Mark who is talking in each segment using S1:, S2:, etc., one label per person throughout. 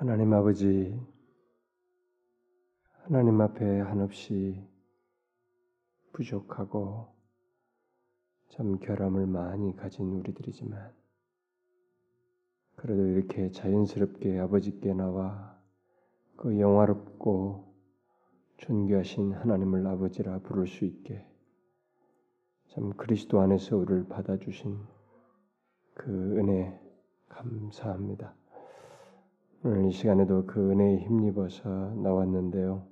S1: 하나님 아버지, 하나님 앞에 한없이 부족하고 참 결함을 많이 가진 우리들이지만 그래도 이렇게 자연스럽게 아버지께 나와 그 영화롭고 존귀하신 하나님을 아버지라 부를 수 있게 참 그리스도 안에서 우리를 받아주신 그 은혜 감사합니다. 오늘 이 시간에도 그 은혜에 힘입어서 나왔는데요.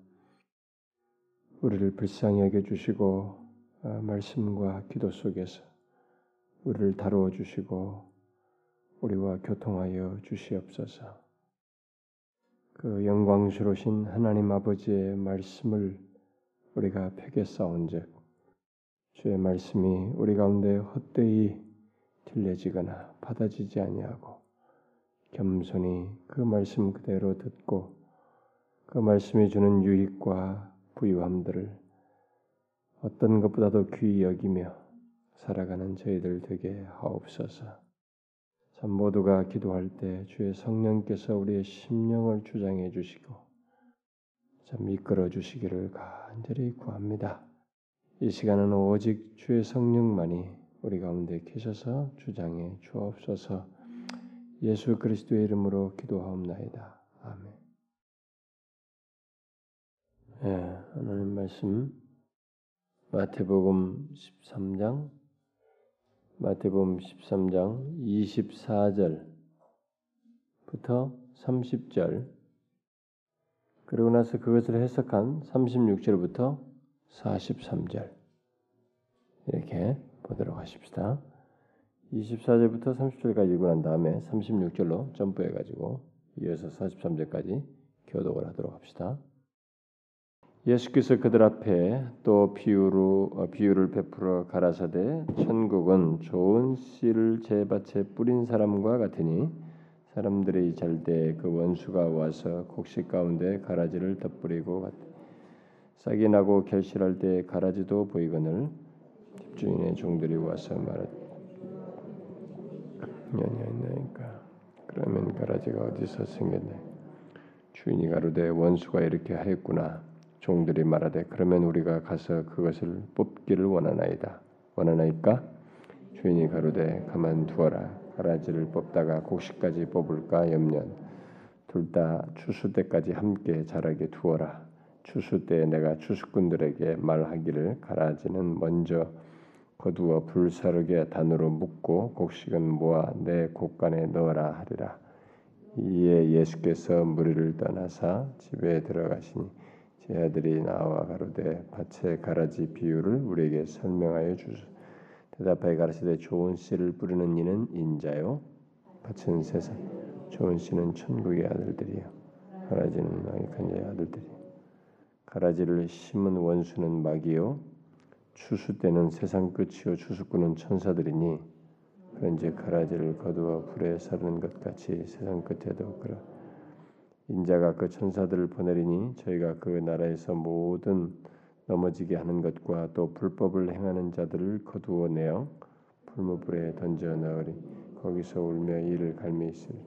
S1: 우리를 불쌍히 여겨 주시고 어, 말씀과 기도 속에서 우리를 다루어 주시고 우리와 교통하여 주시옵소서. 그 영광스러우신 하나님 아버지의 말씀을 우리가 폐게 쌓은즉 주의 말씀이 우리 가운데 헛되이 들려지거나 받아지지 아니하고 겸손히 그 말씀 그대로 듣고 그 말씀이 주는 유익과 부유함들을 어떤 것보다도 귀히 여기며 살아가는 저희들 되게 하옵소서. 참 모두가 기도할 때 주의 성령께서 우리의 심령을 주장해 주시고 참 이끌어 주시기를 간절히 구합니다. 이 시간은 오직 주의 성령만이 우리 가운데 계셔서 주장해 주옵소서. 예수 그리스도의 이름으로 기도하옵나이다. 아멘. 예, 하나님 말씀 마태복음 13장 마태복음 13장 24절부터 30절 그리고 나서 그것을 해석한 36절부터 43절 이렇게 보도록 하십시다. 24절부터 30절까지 읽고 난 다음에 36절로 점프해 가지고 이어서 43절까지 교독을 하도록 합시다. 예수께서 그들 앞에 또 비유로 어, 비유를 베풀어 가라사대 천국은 좋은 씨를 제 밭에 뿌린 사람과 같으니 사람들이 잘때 그 원수가 와서 곡식 가운데 가라지를 덧뿌리고 갔 싹이 나고 결실할 때 가라지도 보이거늘 집주인의 종들이 와서 말하되 년이 있나니까? 그러면 가라지가 어디서 생겼네? 주인이 가로되 원수가 이렇게 하였구나. 종들이 말하되 그러면 우리가 가서 그것을 뽑기를 원하나이다. 원하나이까? 주인이 가로되 가만 두어라. 가라지를 뽑다가 곡식까지 뽑을까? 염려 둘다 추수 때까지 함께 자라게 두어라. 추수 때 내가 추수꾼들에게 말하기를 가라지는 먼저 거두어 불사르게 단으로 묶고 곡식은 모아 내 곡간에 넣어라 하리라. 이에 예수께서 무리를 떠나사 집에 들어가시니 제 아들이 나와 가로되 밭의 가라지 비유를 우리에게 설명하여 주소. 대답하여 가라사대 좋은 씨를 뿌리는 이는 인자요 밭은 세상 좋은 씨는 천국의 아들들이요 가라지는 악한 자의 아들들이 가라지를 심은 원수는 마귀요 추수 때는 세상 끝이요 추수꾼은 천사들이니 그런지 가라지를 거두어 불에 사르는 것 같이 세상 끝에도 그러. 인자가 그 천사들을 보내리니 저희가 그 나라에서 모든 넘어지게 하는 것과 또 불법을 행하는 자들을 거두어 내어 불무불에 던져 넣으리. 거기서 울며 이를 갈미 있으리.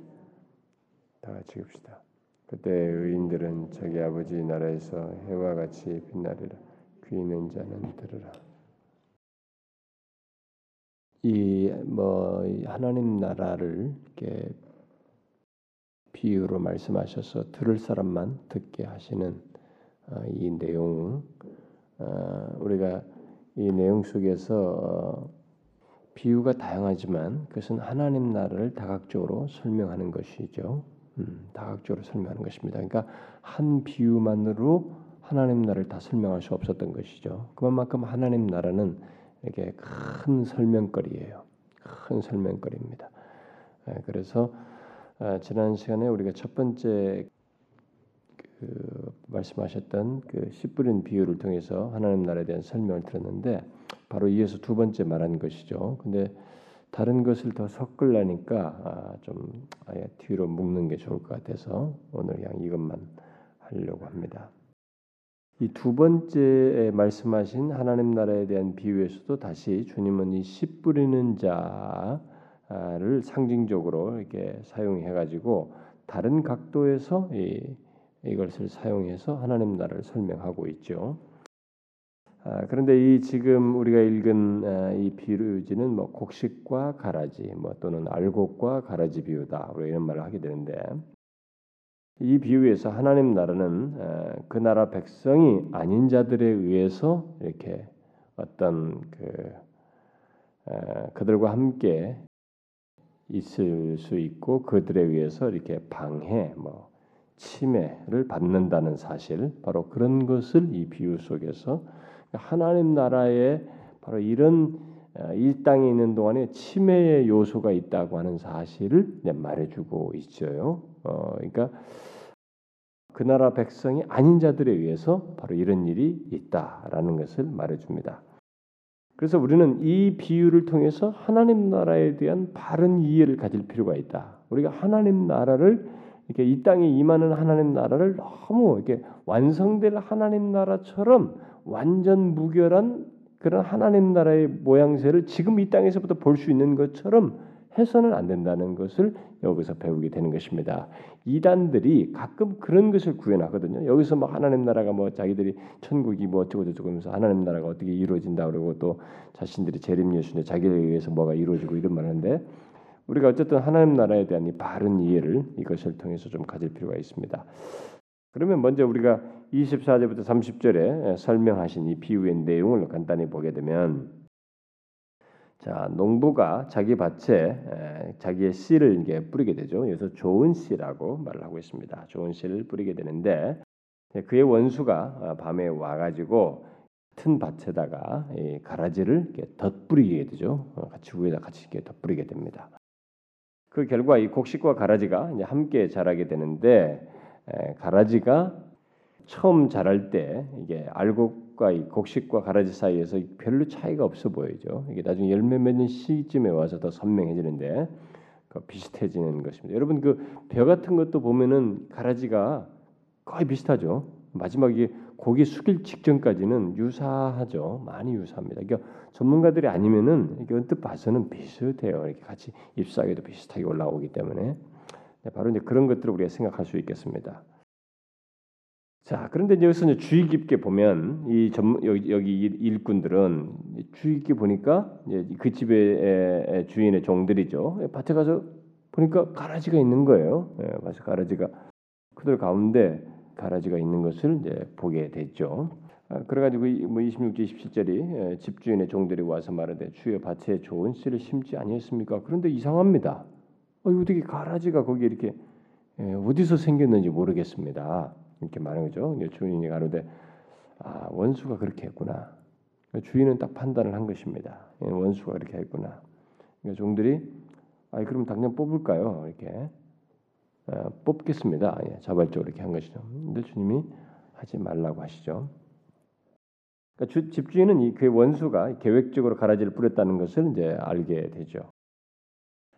S1: 다 같이 읍시다. 그때 의인들은 자기 아버지 나라에서 해와 같이 빛나리라 귀 있는 자는 들으라. 이 뭐 하나님 나라를 이렇게 비유로 말씀하셔서 들을 사람만 듣게 하시는 어, 이 내용 어, 우리가 이 내용 속에서 어, 비유가 다양하지만 그것은 하나님 나라를 다각적으로 설명하는 것이죠. 음, 다각적으로 설명하는 것입니다. 그러니까 한 비유만으로 하나님 나라를 다 설명할 수 없었던 것이죠. 그만큼 하나님 나라는 이렇게 큰 설명거리예요. 큰 설명거리입니다. 예, 그래서 아, 지난 시간에 우리가 첫 번째 그 말씀하셨던 그 씨 뿌린 비유를 통해서 하나님 나라에 대한 설명을 들었는데 바로 이어서 두 번째 말한 것이죠. 근데 다른 것을 더 섞으려니까 아, 좀 아예 뒤로 묶는 게 좋을 것 같아서 오늘 그냥 이것만 하려고 합니다. 이 두 번째 말씀하신 하나님 나라에 대한 비유에서도 다시 주님은 이 씨 뿌리는 자를 상징적으로 이렇게 사용해 가지고 다른 각도에서 이, 이것을 사용해서 하나님 나라를 설명하고 있죠. 아, 그런데 이 지금 우리가 읽은 아, 이 비유지는 뭐 곡식과 가라지, 뭐 또는 알곡과 가라지 비유다. 우리가 이런 말을 하게 되는데 이 비유에서 하나님 나라는 아, 그 나라 백성이 아닌 자들에 의해서 이렇게 어떤 그 아, 그들과 함께 있을 수 있고 그들에 의해서 이렇게 방해, 뭐 침해를 받는다는 사실, 바로 그런 것을 이 비유 속에서 하나님 나라에 바로 이런 어, 이 땅에 있는 동안에 침해의 요소가 있다고 하는 사실을 말해주고 있어요. 어, 그러니까 그 나라 백성이 아닌 자들에 의해서 바로 이런 일이 있다라는 것을 말해줍니다. 그래서 우리는 이 비유를 통해서 하나님 나라에 대한 바른 이해를 가질 필요가 있다. 우리가 하나님 나라를 이렇게 이 땅에 임하는 하나님 나라를 너무 이렇게 완성될 하나님 나라처럼 완전 무결한 그런 하나님 나라의 모양새를 지금 이 땅에서부터 볼 수 있는 것처럼 해서는 안 된다는 것을 여기서 배우게 되는 것입니다. 이단들이 가끔 그런 것을 구현하거든요. 여기서 뭐 하나님 나라가 뭐 자기들이 천국이 뭐 어쩌고 저쩌고 하면서 하나님 나라가 어떻게 이루어진다 그러고 또 자신들이 재림 예수인데 자기에 의해서 뭐가 이루어지고 이런 말하는데 우리가 어쨌든 하나님 나라에 대한 이 바른 이해를 이것을 통해서 좀 가질 필요가 있습니다. 그러면 먼저 우리가 24절부터 30절에 설명하신 이 비유의 내용을 간단히 보게 되면 자 농부가 자기 밭에 자기의 씨를 이게 뿌리게 되죠. 그래서 좋은 씨라고 말을 하고 있습니다. 좋은 씨를 뿌리게 되는데 그의 원수가 어, 밤에 와가지고 튼 밭에다가 가라지를 이렇게 덧뿌리게 되죠. 어, 같이 위에다 같이 이렇게 덧뿌리게 됩니다. 그 결과 이 곡식과 가라지가 함께 자라게 되는데 가라지가 처음 자랄 때 이게 알곡과 이 곡식과 가라지 사이에서 별로 차이가 없어 보이죠. 이게 나중에 열매 맺는 시점에 와서 더 선명해지는데 그 비슷해지는 것입니다. 여러분 그 벼 같은 것도 보면은 가라지가 거의 비슷하죠. 마지막에 고기 숙일 직전까지는 유사하죠. 많이 유사합니다. 그러니까 전문가들이 아니면은 이게 언뜻 봐서는 비슷해요. 이렇게 같이 잎사귀도 비슷하게 올라오기 때문에 네, 바로 이제 그런 것들을 우리가 생각할 수 있겠습니다. 자, 그런데 여기서 이제 주의 깊게 보면 이 전, 여기, 여기 일꾼들은 주의 깊게 보니까 그 집의 주인의 종들이죠. 밭에 가서 보니까 가라지가 있는 거예요. 예, 밭에 가라지가 그들 가운데 가라지가 있는 것을 이제 보게 됐죠. 아, 그래가지고 뭐 26절 27절이 집주인의 종들이 와서 말하되 주의 밭에 좋은 씨를 심지 아니했습니까? 그런데 이상합니다. 어, 어떻게 가라지가 거기 이렇게 예, 어디서 생겼는지 모르겠습니다. 이렇게 말하는 거죠. 주인이 가로되 아 원수가 그렇게 했구나. 주인은 딱 판단을 한 것입니다. 예, 원수가 그렇게 했구나. 그러니까 종들이 아 그럼 당장 뽑을까요? 이렇게 어, 뽑겠습니다. 예, 자발적으로 이렇게 한 것이죠. 근데 주님이 하지 말라고 하시죠. 그러니까 주, 집주인은 이그 원수가 계획적으로 가라지를 뿌렸다는 것을 이제 알게 되죠.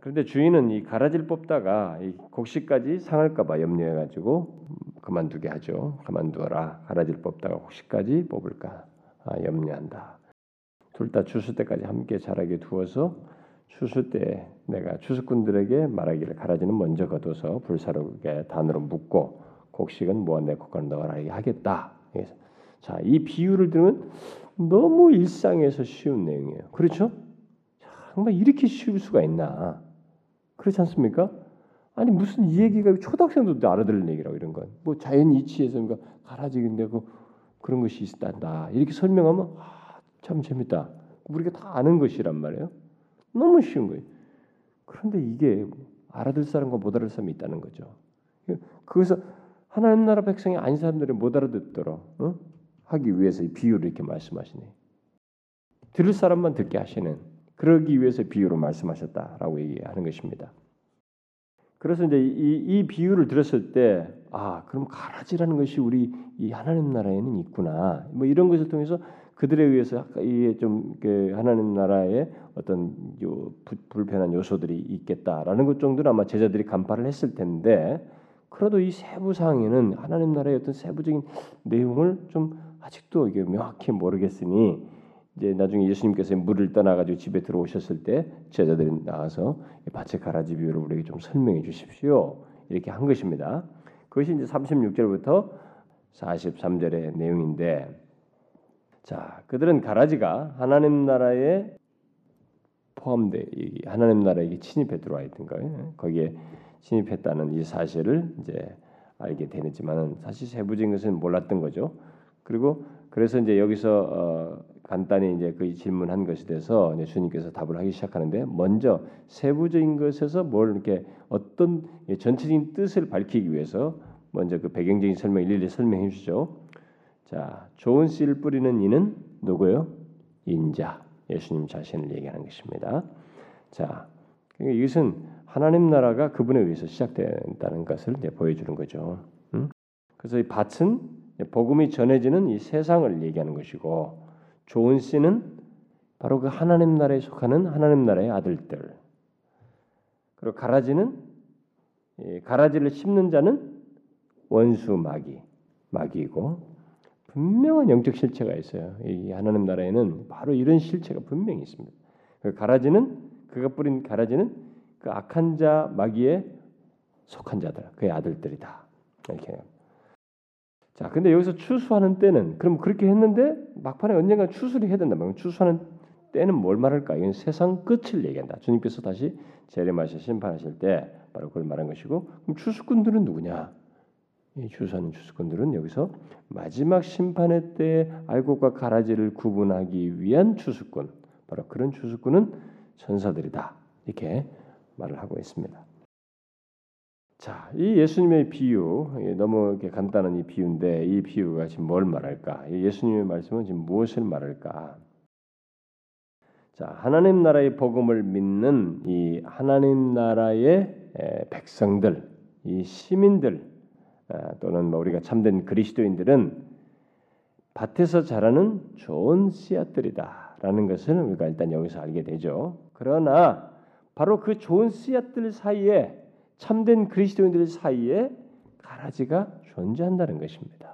S1: 그런데 주인은 이 가라지를 뽑다가 이 곡식까지 상할까봐 염려해가지고 그만두게 하죠. 그만두어라. 가라지를 뽑다가 곡식까지 뽑을까 아, 염려한다. 둘 다 추수 때까지 함께 자라게 두어서 추수 때 내가 추수꾼들에게 말하기를 가라지는 먼저 거둬서 불사르게 단으로 묶고 곡식은 모아내 곡간 넣어라 하겠다. 자, 이 비유를 들으면 너무 일상에서 쉬운 내용이에요. 그렇죠? 정말 이렇게 쉬울 수가 있나? 그렇지 않습니까? 아니 무슨 이 얘기가 초등학생도 알아들는 얘기라고 이런 건. 뭐 자연 이치에서 뭔가 가라지인데 그 그런 것이 있단다. 이렇게 설명하면 아, 참 재밌다. 우리가 다 아는 것이란 말이에요. 너무 쉬운 거예요. 그런데 이게 알아들 사람과 못 알아들 사람이 있다는 거죠. 그래서 하나님 나라 백성이 아닌 사람들이 못 알아듣도록 어? 하기 위해서 이 비유를 이렇게 말씀하시네. 들을 사람만 듣게 하시는 그러기 위해서 비유로 말씀하셨다라고 얘기하는 것입니다. 그래서 이제 이, 이 비유를 들었을 때, 아, 그럼 가라지라는 것이 우리 이 하나님 나라에는 있구나. 뭐 이런 것을 통해서 그들에 의해서 이게 좀 하나님 나라의 어떤 요 불편한 요소들이 있겠다라는 것 정도는 아마 제자들이 간파를 했을 텐데, 그래도 이 세부 사항에는 하나님 나라의 어떤 세부적인 내용을 좀 아직도 이게 명확히 모르겠으니 이제 나중에 예수님께서 물을 떠나 가지고 집에 들어오셨을 때 제자들이 나와서 밭의 가라지 비유를 우리에게 좀 설명해 주십시오. 이렇게 한 것입니다. 그것이 이제 36절부터 43절의 내용인데 자, 그들은 가라지가 하나님 나라에 포함돼 하나님 나라에 침입해 들어와 있던 거예요. 거기에 침입했다는 이 사실을 이제 알게 되지만은 사실 세부적인 것은 몰랐던 거죠. 그리고 그래서 이제 여기서 어, 간단히 이제 그 질문한 대해서 이제 주님께서 답을 하기 시작하는데 먼저 세부적인 것에서 뭘 이렇게 어떤 전체적인 뜻을 밝히기 위해서 먼저 그 배경적인 설명 일일이 설명해 주시죠. 자, 좋은 씨를 뿌리는 이는 누구요? 인자. 예수님 자신을 얘기하는 것입니다. 자, 그러니까 이것은 하나님 나라가 그분에 의해서 시작된다는 것을 보여주는 거죠. 음? 그래서 이 밭은 복음이 전해지는 이 세상을 얘기하는 것이고 좋은 씨는 바로 그 하나님 나라에 속하는 하나님 나라의 아들들. 그리고 가라지는 가라지를 심는 자는 원수 마귀, 마귀이고 분명한 영적 실체가 있어요. 이 하나님 나라에는 바로 이런 실체가 분명히 있습니다. 그 가라지는 그가 뿌린 가라지는 그 악한 자 마귀에 속한 자들, 그의 아들들이다. 이렇게. 자, 근데 여기서 추수하는 때는 그럼 그렇게 했는데 막판에 언젠가 추수를 해야 된다. 말 추수하는 때는 뭘 말할까? 이건 세상 끝을 얘기한다. 주님께서 다시 재림하실 심판하실 때 바로 그걸 말한 것이고 그럼 추수꾼들은 누구냐? 이 주사는 추수꾼들은 여기서 마지막 심판의 때 알곡과 가라지를 구분하기 위한 추수꾼, 바로 그런 추수꾼은 천사들이다. 이렇게 말을 하고 있습니다. 자, 이 예수님의 비유 너무 이렇게 간단한 이 비유인데 이 비유가 지금 뭘 말할까? 예수님의 말씀은 지금 무엇을 말할까? 자, 하나님 나라의 복음을 믿는 이 하나님 나라의 백성들, 이 시민들 아, 또는 뭐 우리가 참된 그리스도인들은 밭에서 자라는 좋은 씨앗들이다라는 것을 우리가 일단 여기서 알게 되죠. 그러나 바로 그 좋은 씨앗들 사이에 참된 그리스도인들 사이에 가라지가 존재한다는 것입니다.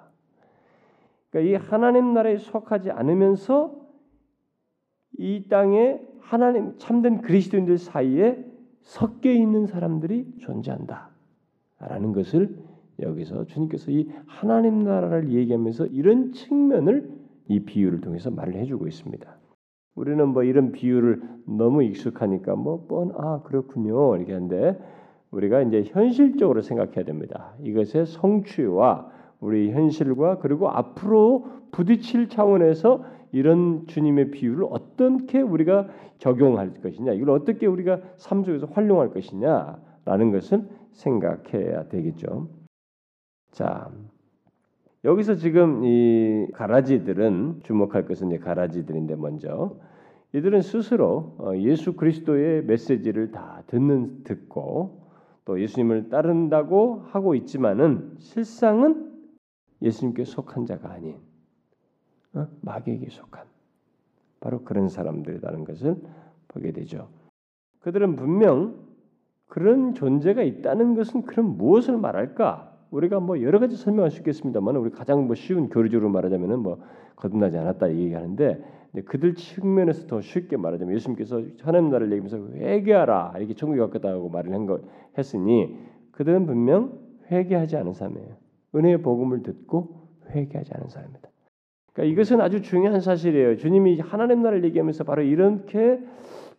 S1: 그러니까 이 하나님 나라에 속하지 않으면서 이 땅에 하나님 참된 그리스도인들 사이에 섞여 있는 사람들이 존재한다라는 것을 여기서 주님께서 이 하나님 나라를 얘기하면서 이런 측면을 이 비유를 통해서 말을 해주고 있습니다. 우리는 뭐 이런 비유를 너무 익숙하니까 뭐 뻔 아 그렇군요 이렇게 하는데 우리가 이제 현실적으로 생각해야 됩니다. 이것의 성취와 우리 현실과 그리고 앞으로 부딪힐 차원에서 이런 주님의 비유를 어떻게 우리가 적용할 것이냐, 이걸 어떻게 우리가 삶 속에서 활용할 것이냐라는 것을 생각해야 되겠죠. 자, 여기서 지금 이 가라지들은 주목할 것은 이제 가라지들인데 먼저 이들은 스스로 어, 예수 그리스도의 메시지를 다 듣는 듣고 또 예수님을 따른다고 하고 있지만은 실상은 예수님께 속한 자가 아닌 어? 마귀에게 속한 바로 그런 사람들이라는 것을 보게 되죠. 그들은 분명 그런 존재가 있다는 것은 그럼 무엇을 말할까? 우리가 뭐 여러 가지 설명할 수 있겠습니다만 우리 가장 뭐 쉬운 교리적으로 말하자면은 뭐 거듭나지 않았다 얘기하는데 그들 측면에서 더 쉽게 말하자면 예수님께서 하나님 나라를 얘기하면서 회개하라 이렇게 천국에 갔다고 말을 한 거 했으니 그들은 분명 회개하지 않은 사람이에요. 은혜의 복음을 듣고 회개하지 않은 사람입니다. 그러니까 이것은 아주 중요한 사실이에요. 주님이 하나님 나라를 얘기하면서 바로 이렇게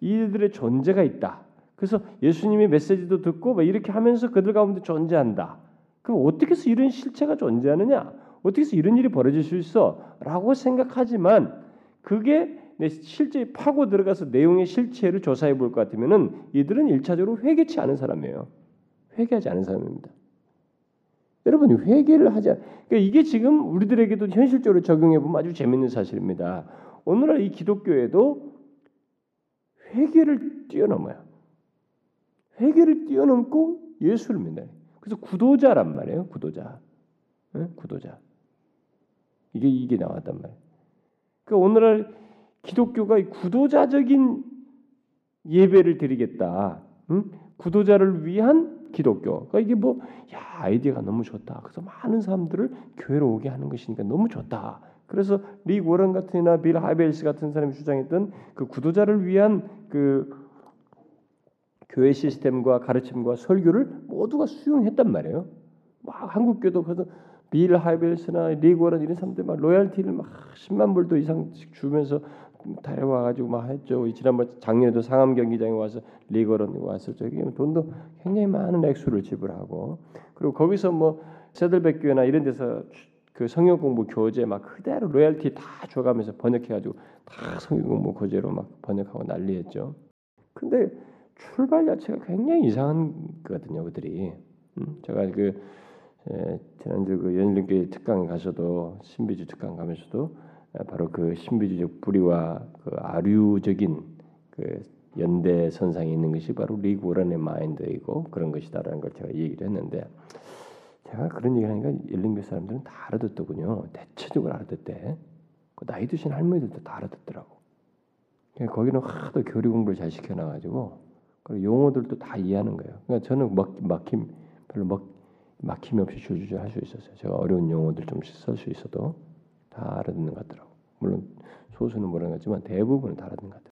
S1: 이들의 존재가 있다. 그래서 예수님의 메시지도 듣고 뭐 이렇게 하면서 그들 가운데 존재한다. 그럼 어떻게 해서 이런 실체가 존재하느냐? 어떻게 해서 이런 일이 벌어질 수 있어? 라고 생각하지만 그게 내 실제 파고 들어가서 내용의 실체를 조사해 볼 것 같으면은 이들은 일차적으로 회개치 않은 사람이에요. 회개하지 않은 사람입니다. 여러분 회개를 하지 않. 그러니까 이게 지금 우리들에게도 현실적으로 적용해 보면 아주 재밌는 사실입니다. 오늘날 이 기독교에도 회개를 뛰어넘어요. 회개를 뛰어넘고 예수를 믿는. 그래서 구도자란 말이에요. 구도자. 네? 구도자. 이게 이게 나왔단 말이에요. 그러니까 오늘날 기독교가 구도자적인 예배를 드리겠다. 응? 구도자를 위한 기독교. 그러니까 이게 뭐, 야, 아이디어가 너무 좋다. 그래서 많은 사람들을 교회로 오게 하는 것이니까 너무 좋다. 그래서 리 워런 같은 이나 빌 하벨스 같은 사람이 주장했던 그 구도자를 위한 그 교회 시스템과 가르침과 설교를 모두가 수용했단 말이에요. 막 한국교회도 그래서 빌 하이벨스나 릭 워런 이런 사람들 막 로얄티를 막 10만 불도 이상씩 주면서 데려와가지고 막 했죠. 지난번 작년에도 상암 경기장에 와서 릭 워런 와서 저기 돈도 굉장히 많은 액수를 지불하고 그리고 거기서 뭐 새들백 교회나 이런 데서 그 성경 공부 교재 막 그대로 로얄티 다 줘가면서 번역해가지고 다 성경 공부 교재로 막 번역하고 난리했죠. 근데 출발 자체가 굉장히 이상한 거거든요, 그들이. 음, 제가 그 에, 지난주 그 연륜교회 특강에 가서도 신비주 특강 가면서도 바로 그 신비주적 뿌리와 그 아류적인 그 연대 선상에 있는 것이 바로 리그 오런의 마인드이고 그런 것이다라는 걸 제가 얘기를 했는데 제가 그런 얘기를 하니까 열린교 사람들은 다 알아듣더군요. 대체적으로 알아듣대. 그 나이 드신 할머니들도 다 알아듣더라고. 거기는 하도 교리 공부를 잘 시켜놔가지고 그리고 용어들도 다 이해하는 거예요. 그러니까 저는 막, 막힘 별로 막, 막힘 없이 줄줄 할 수 있었어요. 제가 어려운 용어들 좀 쓸 수 있어도 다 알아듣는 것 같더라고. 물론 소수는 모르겠지만 대부분은 다 알아듣는 것 같아요.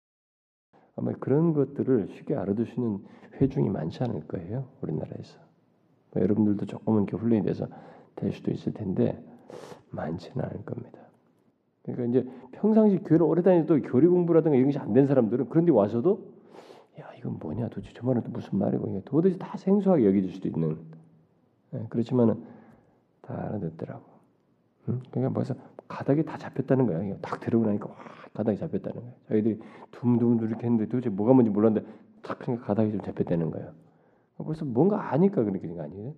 S1: 아마 그런 것들을 쉽게 알아둘 수 있는 회중이 많지 않을 거예요. 우리나라에서. 뭐 여러분들도 조금은 이렇게 훈련이 돼서 될 수도 있을 텐데 많지는 않을 겁니다. 그러니까 이제 평상시 교회를 오래 다니도 교리 공부라든가 이런 것이 안된 사람들은 그런데 와서도 야 이건 뭐냐 도대체 저 말은 또 무슨 말이고 이게 도대체 다 생소하게 여겨질 수도 있는 네, 그렇지만은 다 알아듣더라고. 응? 그러니까 벌써 가닥이 다 잡혔다는 거야. 딱 들어오고 나니까 와 가닥이 잡혔다는 거야. 저희들이 둠둠둠 이렇게 했는데 도대체 뭐가 뭔지 몰랐는데 탁 그러니까 가닥이 좀 잡혔다는 거예요. 벌써 뭔가 아니까 그렇게 된거 아니에요?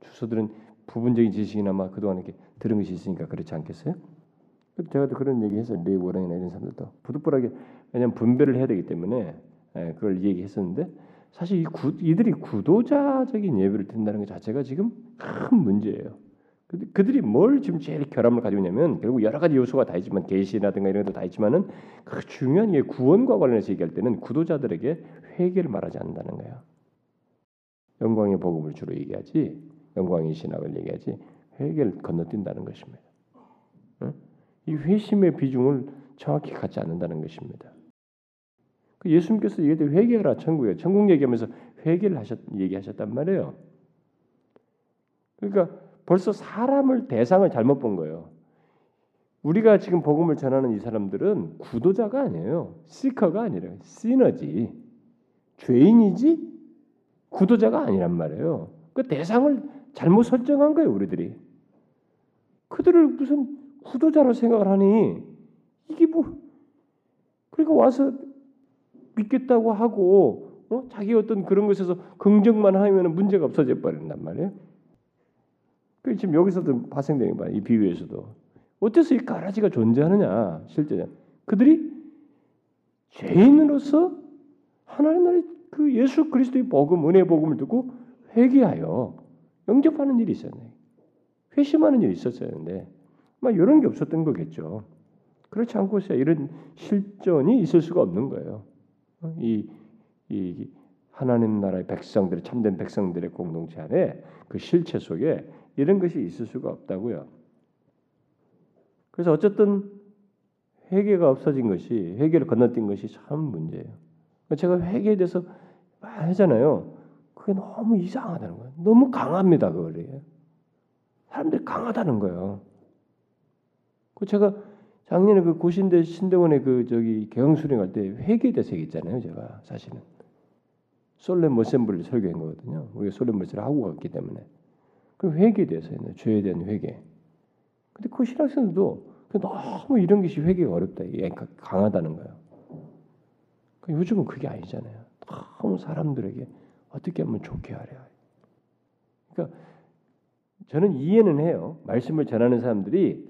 S1: 주소들은 부분적인 지식이나마 그동안 이렇게 들은 것이 있으니까 그렇지 않겠어요? 제가 또 그런 얘기했어요. 레이 워런이나 이런 사람들도 부득불하게 왜냐하면 분별을 해야 되기 때문에 예, 그걸 얘기했었는데 사실 이 구, 이들이 구도자적인 예배를 드린다는 것 자체가 지금 큰 문제예요. 그들이 뭘 지금 제일 결함을 가지고 있냐면 결국 여러 가지 요소가 다 있지만 계시라든가 이런 것도 다 있지만은 그 중요한 게 구원과 관련해서 얘기할 때는 구도자들에게 회개를 말하지 않는다는 거예요. 영광의 복음을 주로 얘기하지 영광의 신학을 얘기하지 회개를 건너뛴다는 것입니다. 이 회심의 비중을 정확히 갖지 않는다는 것입니다. 그 예수님께서 때 회개하라 천국에 천국 얘기하면서 회개를 하셨 얘기하셨단 말이에요. 그러니까 벌써 사람을 대상을 잘못 본 거예요. 우리가 지금 복음을 전하는 이 사람들은 구도자가 아니에요. 시커가 아니라 시너지. 죄인이지 구도자가 아니란 말이에요. 그 대상을 잘못 설정한 거예요, 우리들이. 그들을 무슨 구도자로 생각을 하니 이게 뭐 그러니까 와서 믿겠다고 하고 어? 자기 어떤 그런 것에서 긍정만 하면 문제가 없어져 버린단 말이에요. 그 지금 여기서도 발생되는 거야. 이 비유에서도 어째서 이 가라지가 존재하느냐 실제 그들이 죄인으로서 하나님 나라의 그 예수 그리스도의 복음, 은혜 복음을 듣고 회개하여 영접하는 일이 있었네. 회심하는 일이 있었었는데, 막 이런 게 없었던 거겠죠. 그렇지 않고서 이런 실전이 있을 수가 없는 거예요. 이, 이 하나님 나라의 백성들의 참된 백성들의 공동체 안에 그 실체 속에 이런 것이 있을 수가 없다고요. 그래서 어쨌든 회개가 없어진 것이 회개를 건너뛴 것이 참 문제예요. 제가 회개에 대해서 하잖아요. 그게 너무 이상하다는 거예요. 너무 강합니다, 그거를. 사람들이 강하다는 거예요. 그 제가 작년에 그 고신대 신대원의 그 저기 개강 수령 할 때 회계에 대해서 얘기했잖아요, 제가 사실은. 솔렘 머셈블리 설교한 거거든요. 우리가 솔렘 머셈을 하고 갔기 때문에. 그 회계에 대해서 죄에 대한 회계. 근데 그 신학생들도 너무 이런 것이 회계가 어렵다, 이게 강하다는 거예요. 그 요즘은 그게 아니잖아요. 너무 사람들에게 어떻게 하면 좋게 하려. 그러니까 저는 이해는 해요. 말씀을 전하는 사람들이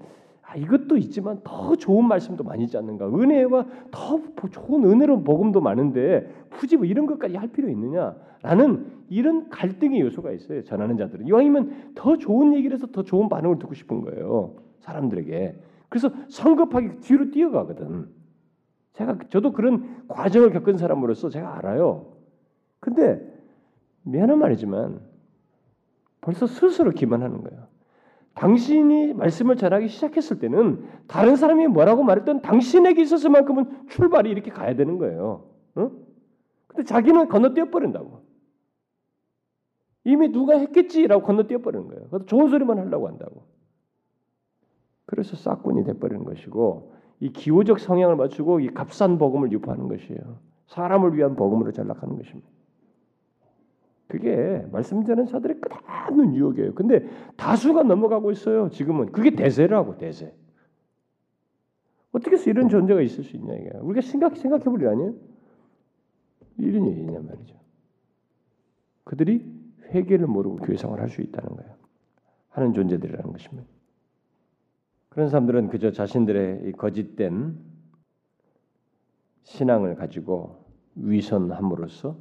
S1: 아, 이것도 있지만 더 좋은 말씀도 많이 있지 않는가? 은혜와 더 좋은 은혜로 복음도 많은데 굳이 뭐 이런 것까지 할 필요 있느냐라는 이런 갈등의 요소가 있어요. 전하는 자들은 이왕이면 더 좋은 얘기를 해서 더 좋은 반응을 듣고 싶은 거예요. 사람들에게. 그래서 성급하게 뒤로 뛰어가거든. 제가 저도 그런 과정을 겪은 사람으로서 제가 알아요. 근데 미안한 말이지만 벌써 스스로 기만하는 거예요. 당신이 말씀을 전하기 시작했을 때는 다른 사람이 뭐라고 말했던 당신에게 있어서만큼은 출발이 이렇게 가야 되는 거예요. 어? 근데 자기는 건너뛰어 버린다고. 이미 누가 했겠지라고 건너뛰어 버리는 거예요. 그래서 좋은 소리만 하려고 한다고. 그래서 싹군이 돼버리는 것이고 이 기호적 성향을 맞추고 이 값싼 복음을 유포하는 것이에요. 사람을 위한 복음으로 전락하는 것입니다. 그게 말씀드리는 자들의 끝없는 유혹이에요. 근데 다수가 넘어가고 있어요. 지금은 그게 대세라고 대세. 어떻게 해서 이런 존재가 있을 수 있냐 이게 우리가 생각 생각해 보리 아니에요? 이런 얘기냐 말이죠. 그들이 회개를 모르고 교회 생활을 할수 있다는 거예요. 하는 존재들이라는 것입니다. 그런 사람들은 그저 자신들의 거짓된 신앙을 가지고 위선함으로써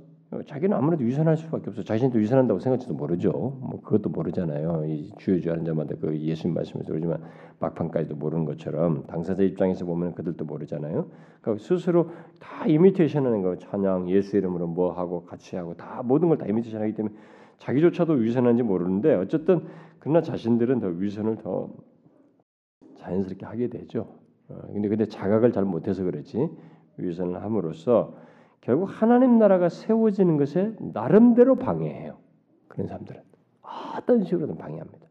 S1: 자기는 아무래도 위선할 수밖에 없어. 자신도 위선한다고 생각지도 모르죠. 뭐 그것도 모르잖아요. 이 주여주 하는 자마다 그 예수님 말씀에서 그러지만 막판까지도 모르는 것처럼 당사자 입장에서 보면 그들도 모르잖아요. 그러니까 스스로 다 이미테이션하는 거 찬양 예수 이름으로 뭐 하고 같이 하고 다 모든 걸 다 이미테이션하기 때문에 자기조차도 위선한지 모르는데 어쨌든 그러나 자신들은 더 위선을 더 자연스럽게 하게 되죠. 어, 근데 근데 자각을 잘 못해서 그렇지 위선을 함으로써 결국 하나님 나라가 세워지는 것에 나름대로 방해해요. 그런 사람들은 어떤 식으로든 방해합니다.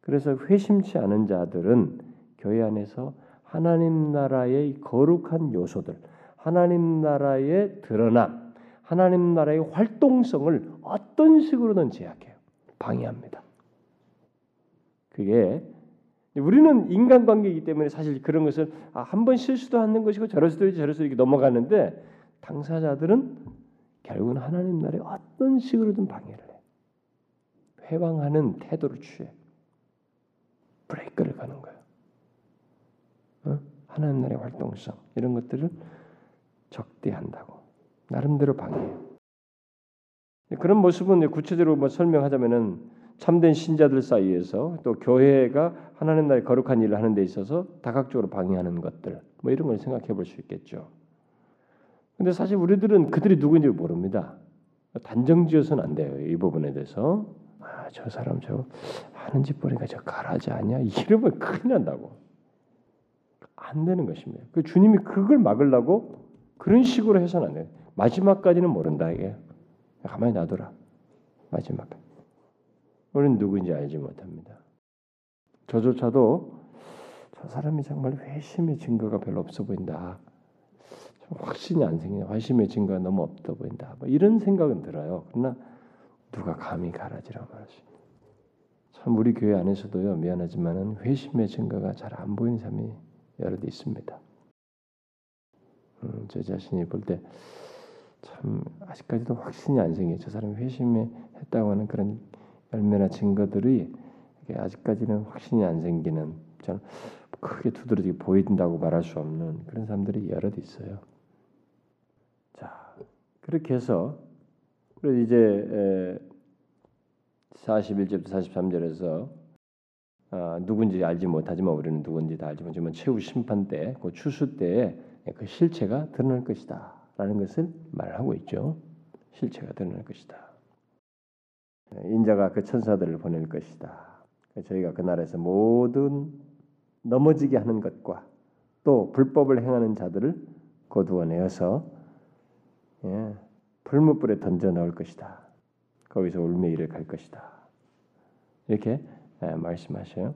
S1: 그래서 회심치 않은 자들은 교회 안에서 하나님 나라의 거룩한 요소들, 하나님 나라의 드러남, 하나님 나라의 활동성을 어떤 식으로든 제약해요. 방해합니다. 그게 우리는 인간관계이기 때문에 사실 그런 것을 아, 한 번 실수도 하는 것이고 저럴 수도 있지 저럴 수도 이렇게 넘어가는데 당사자들은 결국은 하나님 나라에 어떤 식으로든 방해를 해. 회방하는 태도를 취해. 브레이크를 가는 거예요. 어? 하나님 나라의 활동성 이런 것들을 적대한다고 나름대로 방해해요. 그런 모습은 구체적으로 뭐 설명하자면은 참된 신자들 사이에서 또 교회가 하나님 나라의 거룩한 일을 하는 데 있어서 다각적으로 방해하는 것들 뭐 이런 걸 생각해 볼 수 있겠죠. 근데 사실 우리들은 그들이 누구인지 모릅니다. 단정지어서는 안 돼요. 이 부분에 대해서 아, 저 사람 저 하는 짓 보니까 저 가라지 아니야? 이러면 큰일 난다고. 안 되는 것입니다. 그 주님이 그걸 막으려고 그런 식으로 해서는 안 돼요. 마지막까지는 모른다 이게. 가만히 놔둬라. 마지막까지. 우리는 누구인지 알지 못합니다. 저조차도 저 사람이 정말 회심의 증거가 별로 없어 보인다. 확신이 안 생기냐. 회심의 증거가 너무 없어 보인다. 뭐 이런 생각은 들어요. 그러나 누가 감히 가라지라고 말하시. 참 우리 교회 안에서도요 미안하지만은 회심의 증거가 잘 안 보이는 사람이 여러 대 있습니다. 음, 제 자신이 볼 때 참 아직까지도 확신이 안 생겨. 저 사람이 회심에 했다고 하는 그런 열매나 증거들이 아직까지는 확신이 안 생기는 저는 크게 두드러지게 보인다고 말할 수 없는 그런 사람들이 여럿 있어요. 자 그렇게 해서 그래서 이제 41절부터 43절에서 아, 누군지 알지 못하지만 우리는 누군지 다 알지만 지금 최후 심판 때, 그 추수 때에 그 실체가 드러날 것이다라는 것을 말하고 있죠. 실체가 드러날 것이다. 인자가 그 천사들을 보낼 것이다. 저희가 그날에서 모든 넘어지게 하는 것과 또 불법을 행하는 자들을 거두어내어서 예, 불무불에 던져 넣을 것이다. 거기서 울매이를 갈 것이다. 이렇게 예, 말씀하셔요.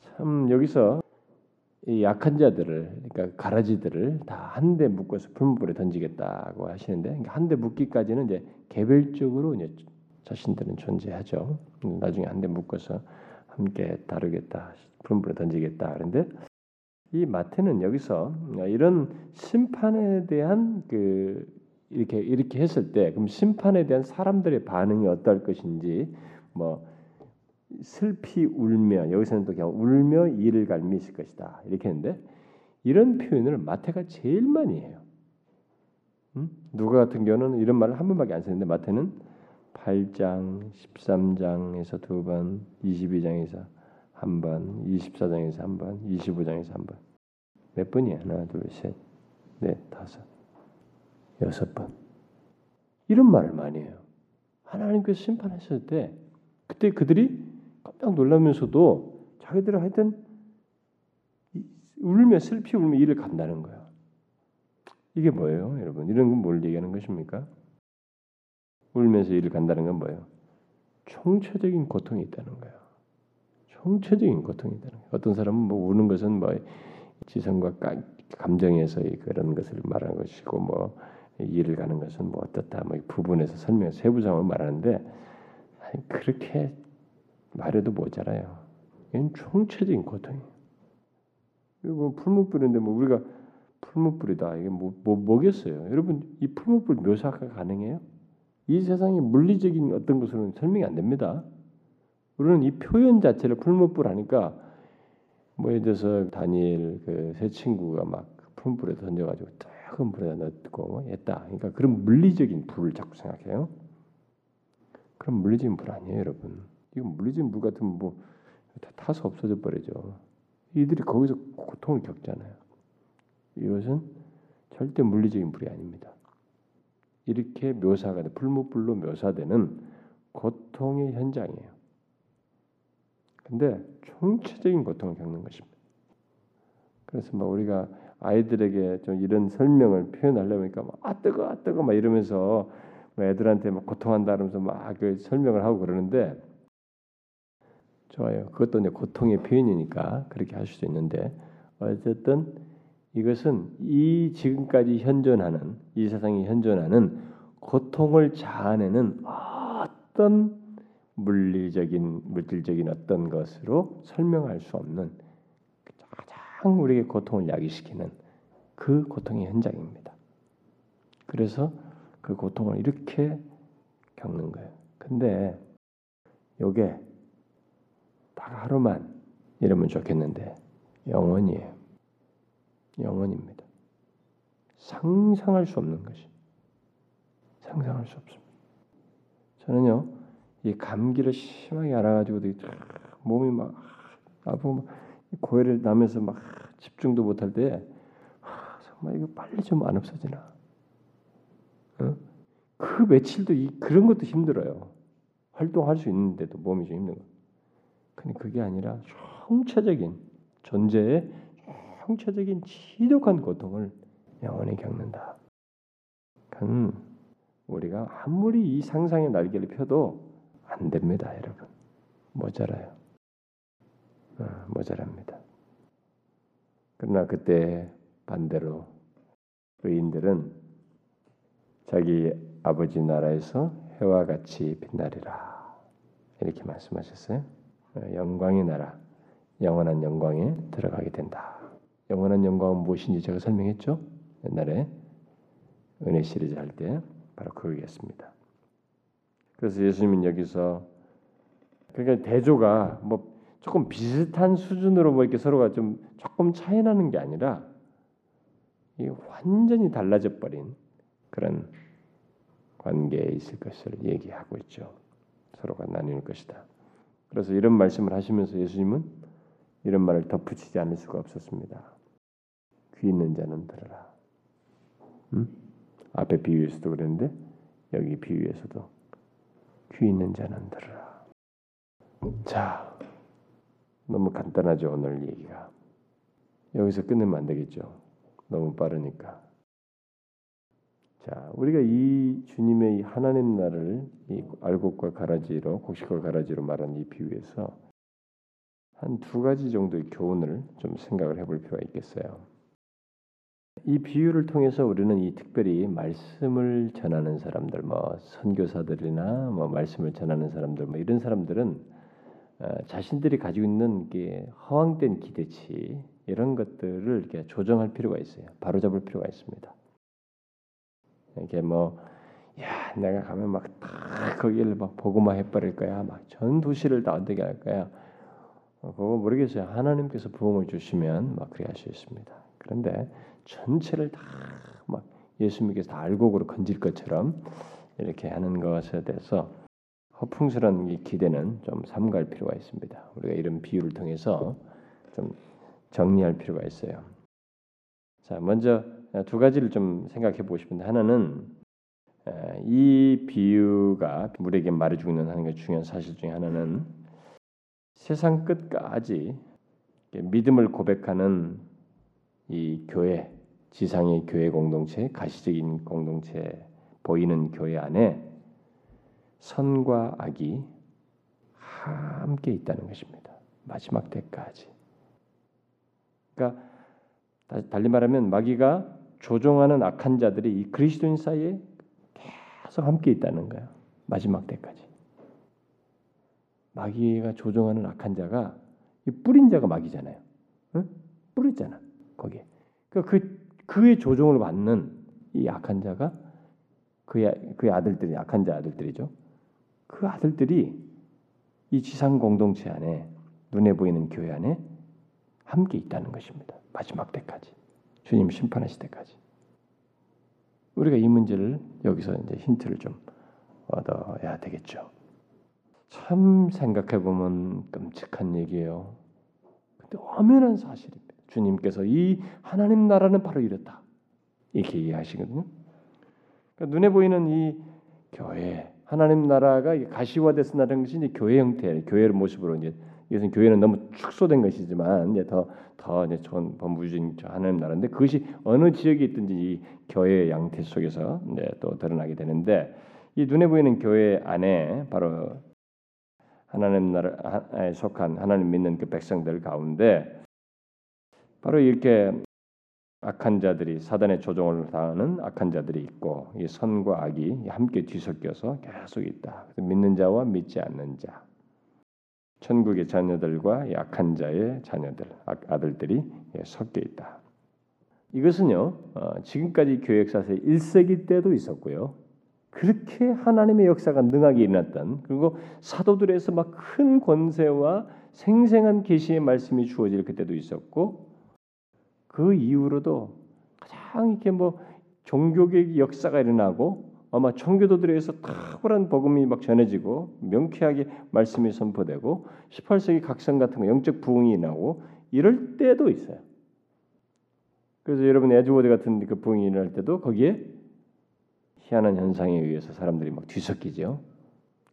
S1: 참 여기서 이 약한 자들을 그러니까 가라지들을 다 한 대 묶어서 불무불에 던지겠다고 하시는데 한대 묶기까지는 이제 개별적으로 이제 자신들은 존재하죠. 나중에 한 대 묶어서 함께 다루겠다, 불물에 던지겠다. 그런데 이 마태는 여기서 이런 심판에 대한 그 이렇게 이렇게 했을 때 그럼 심판에 대한 사람들의 반응이 어떨 것인지 뭐 슬피 울며 여기서는 또 그냥 울며 이를 갈미 있을 것이다 이렇게 했는데 이런 표현을 마태가 제일 많이 해요. 음? 누가 같은 경우는 이런 말을 한 번밖에 안 쓰는데 마태는 8장, 13장에서 두 번, 22장에서 한 번, 24장에서 한 번, 25장에서 한 번. 몇 번이야? 하나, 둘, 셋, 넷, 다섯, 여섯 번. 이런 말을 많이 해요. 하나님께서 심판했을 때 그때 그들이 깜짝 놀라면서도 자기들은 하여튼 울며 슬피 울며 이를 간다는 거예요. 이게 뭐예요, 여러분? 이런 건 뭘 얘기하는 것입니까? 울면서 일을 간다는 건 뭐예요? 총체적인 고통이 있다는 거예요. 총체적인 고통이 있다는 거예요. 어떤 사람은 뭐 우는 것은 뭐 지성과 감정에서의 그런 것을 말하는 것이고 뭐 일을 가는 것은 뭐 어떻다 뭐 부분에서 설명 세부 상황을 말하는데 그렇게 말해도 모자라요. 이건 총체적인 고통이에요. 이거 뭐 풀무불인데 뭐 우리가 풀무불이다 이게 뭐, 뭐 뭐겠어요? 여러분 이 풀무불 묘사가 가능해요? 이 세상의 물리적인 어떤 것으로는 설명이 안 됩니다. 우리는 이 표현 자체를 풀무불 하니까 뭐 예를 들어서 다니엘 그 세 친구가 막 풀무불에 던져가지고 뜨거운 불에다 넣고 뭐 했다. 그러니까 그런 물리적인 불을 자꾸 생각해요. 그럼 물리적인 불 아니에요, 여러분. 이건 물리적인 불 같으면 뭐다 타서 없어져 버리죠. 이들이 거기서 고통을 겪잖아요. 이것은 절대 물리적인 불이 아닙니다. 이렇게 묘사가 돼 불무불로 묘사되는 고통의 현장이에요. 근데 총체적인 고통을 겪는 것입니다. 그래서 막 우리가 아이들에게 좀 이런 설명을 표현하려니까 아 뜨거 아 뜨거 막 이러면서 뭐 애들한테 막 고통한다 그러면서 막 그 설명을 하고 그러는데 좋아요. 그것도 이제 고통의 표현이니까 그렇게 할 수도 있는데 어쨌든 이것은 이 지금까지 현존하는 이 세상이 현존하는 고통을 자아내는 어떤 물리적인 물질적인 어떤 것으로 설명할 수 없는 가장 우리에게 고통을 야기시키는 그 고통의 현장입니다. 그래서 그 고통을 이렇게 겪는 거예요. 근데 요게 딱 하루만 이러면 좋겠는데 영원이에요. 영원입니다. 상상할 수 없는 것이 상상할 수 없습니다. 저는요 이 감기를 심하게 알아가지고 몸이 막 아프고 막 고열을 나면서 막 집중도 못할 때 정말 이거 빨리 좀 안 없어지나. 어? 그 며칠도 이 그런 것도 힘들어요. 활동할 수 있는데도 몸이 좀 힘든 거. 근데 그게 아니라 총체적인 존재의 총체적인 지독한 고통을 영원히 겪는다. 그건 우리가 아무리 이 상상의 날개를 펴도 안 됩니다, 여러분. 모자라요. 어, 모자랍니다. 그러나 그때 반대로 의인들은 자기 아버지 나라에서 해와 같이 빛나리라 이렇게 말씀하셨어요. 어, 영광의 나라, 영원한 영광에 들어가게 된다. 영원한 영광은 무엇인지 제가 설명했죠. 옛날에 은혜 시리즈 할 때 바로 그거였습니다. 그래서 예수님은 여기서 그러니까 대조가 뭐 조금 비슷한 수준으로 뭐 이렇게 서로가 좀 조금 차이 나는 게 아니라 이 완전히 달라져 버린 그런 관계에 있을 것을 얘기하고 있죠. 서로가 나뉠 것이다. 그래서 이런 말씀을 하시면서 예수님은 이런 말을 덧붙이지 않을 수가 없었습니다. 귀 있는 자는 들으라. 음? 앞에 비유에서도 그랬는데 여기 비유에서도 귀 있는 자는 들으라. 자, 너무 간단하죠 오늘 얘기가. 여기서 끝내면 안 되겠죠. 너무 빠르니까. 자, 우리가 이 주님의 하나님 나를 이 알곡과 가라지로 곡식과 가라지로 말한 이 비유에서 한 두 가지 정도의 교훈을 좀 생각을 해볼 필요가 있겠어요. 이 비유를 통해서 우리는 이 특별히 말씀을 전하는 사람들, 뭐 선교사들이나 뭐 말씀을 전하는 사람들, 뭐 이런 사람들은 어, 자신들이 가지고 있는 게 허황된 기대치 이런 것들을 이렇게 조정할 필요가 있어요. 바로잡을 필요가 있습니다. 이게 뭐, 야, 내가 가면 막 다 거기를 막 보고만 해버릴 거야. 막 전 도시를 다 어떻게 할 거야. 어, 그거 모르겠어요. 하나님께서 부흥을 주시면 막 그래 할수 있습니다. 그런데 전체를 다 막 예수님께서 다 알곡으로 건질 것처럼 이렇게 하는 것에 대해서 허풍스러운 이 기대는 좀 삼갈 필요가 있습니다. 우리가 이런 비유를 통해서 좀 정리할 필요가 있어요. 자, 먼저 두 가지를 좀 생각해 보고 싶은데 하나는 이 비유가 우리에게 말해 주고 있는 하는 게 중요한 사실 중에 하나는 세상 끝까지 믿음을 고백하는 이 교회 지상의 교회 공동체, 가시적인 공동체 보이는 교회 안에 선과 악이 함께 있다는 것입니다. 마지막 때까지. 그러니까 달리 말하면 마귀가 조종하는 악한 자들이 이 그리스도인 사이에 계속 함께 있다는 거야. 마지막 때까지. 마귀가 조종하는 악한 자가 이 뿌린 자가 마귀잖아요. 응? 뿌렸잖아. 거기에. 그러니까 그 그의 조종을 받는 이 악한 자가 그의 그의 아들들이 악한 자 아들들이죠. 그 아들들이 이 지상 공동체 안에 눈에 보이는 교회 안에 함께 있다는 것입니다. 마지막 때까지 주님 심판하실 때까지 우리가 이 문제를 여기서 이제 힌트를 좀 얻어야 되겠죠. 참 생각해 보면 끔찍한 얘기예요. 근데 엄연한 사실입니다. 주님께서 이 하나님 나라는 바로 이렇다 이렇게 얘기하시거든요. 그러니까 눈에 보이는 이 교회 하나님 나라가 가시화됐다는 것이 이제 교회 형태, 교회의 모습으로 이제 이것은 교회는 너무 축소된 것이지만 이제 더더 이제 전 범무주인 하나님 나라인데 그것이 어느 지역에 있든지 이 교회의 양태 속에서 이제 또 드러나게 되는데 이 눈에 보이는 교회 안에 바로 하나님 나라에 속한 하나님 믿는 그 백성들 가운데 바로 이렇게 악한 자들이 사단의 조종을 당하는 악한 자들이 있고 이 선과 악이 함께 뒤섞여서 계속 있다. 믿는 자와 믿지 않는 자, 천국의 자녀들과 약한 자의 자녀들, 아들들이 섞여 있다. 이것은요 어, 지금까지 교회 역사에서 1세기 때도 있었고요. 그렇게 하나님의 역사가 능하게 일어났던 그리고 사도들에서 막 큰 권세와 생생한 계시의 말씀이 주어질 그때도 있었고 그 이후로도 가장 이렇게 뭐 종교개혁 역사가 일어나고 아마 청교도들에서 탁월한 복음이 막 전해지고 명쾌하게 말씀이 선포되고 18세기 각성 같은 거 영적 부흥이 나고 이럴 때도 있어요. 그래서 여러분 에드워즈 같은 그 부흥이 일어날 때도 거기에 희한한 현상에 의해서 사람들이 막 뒤섞이죠.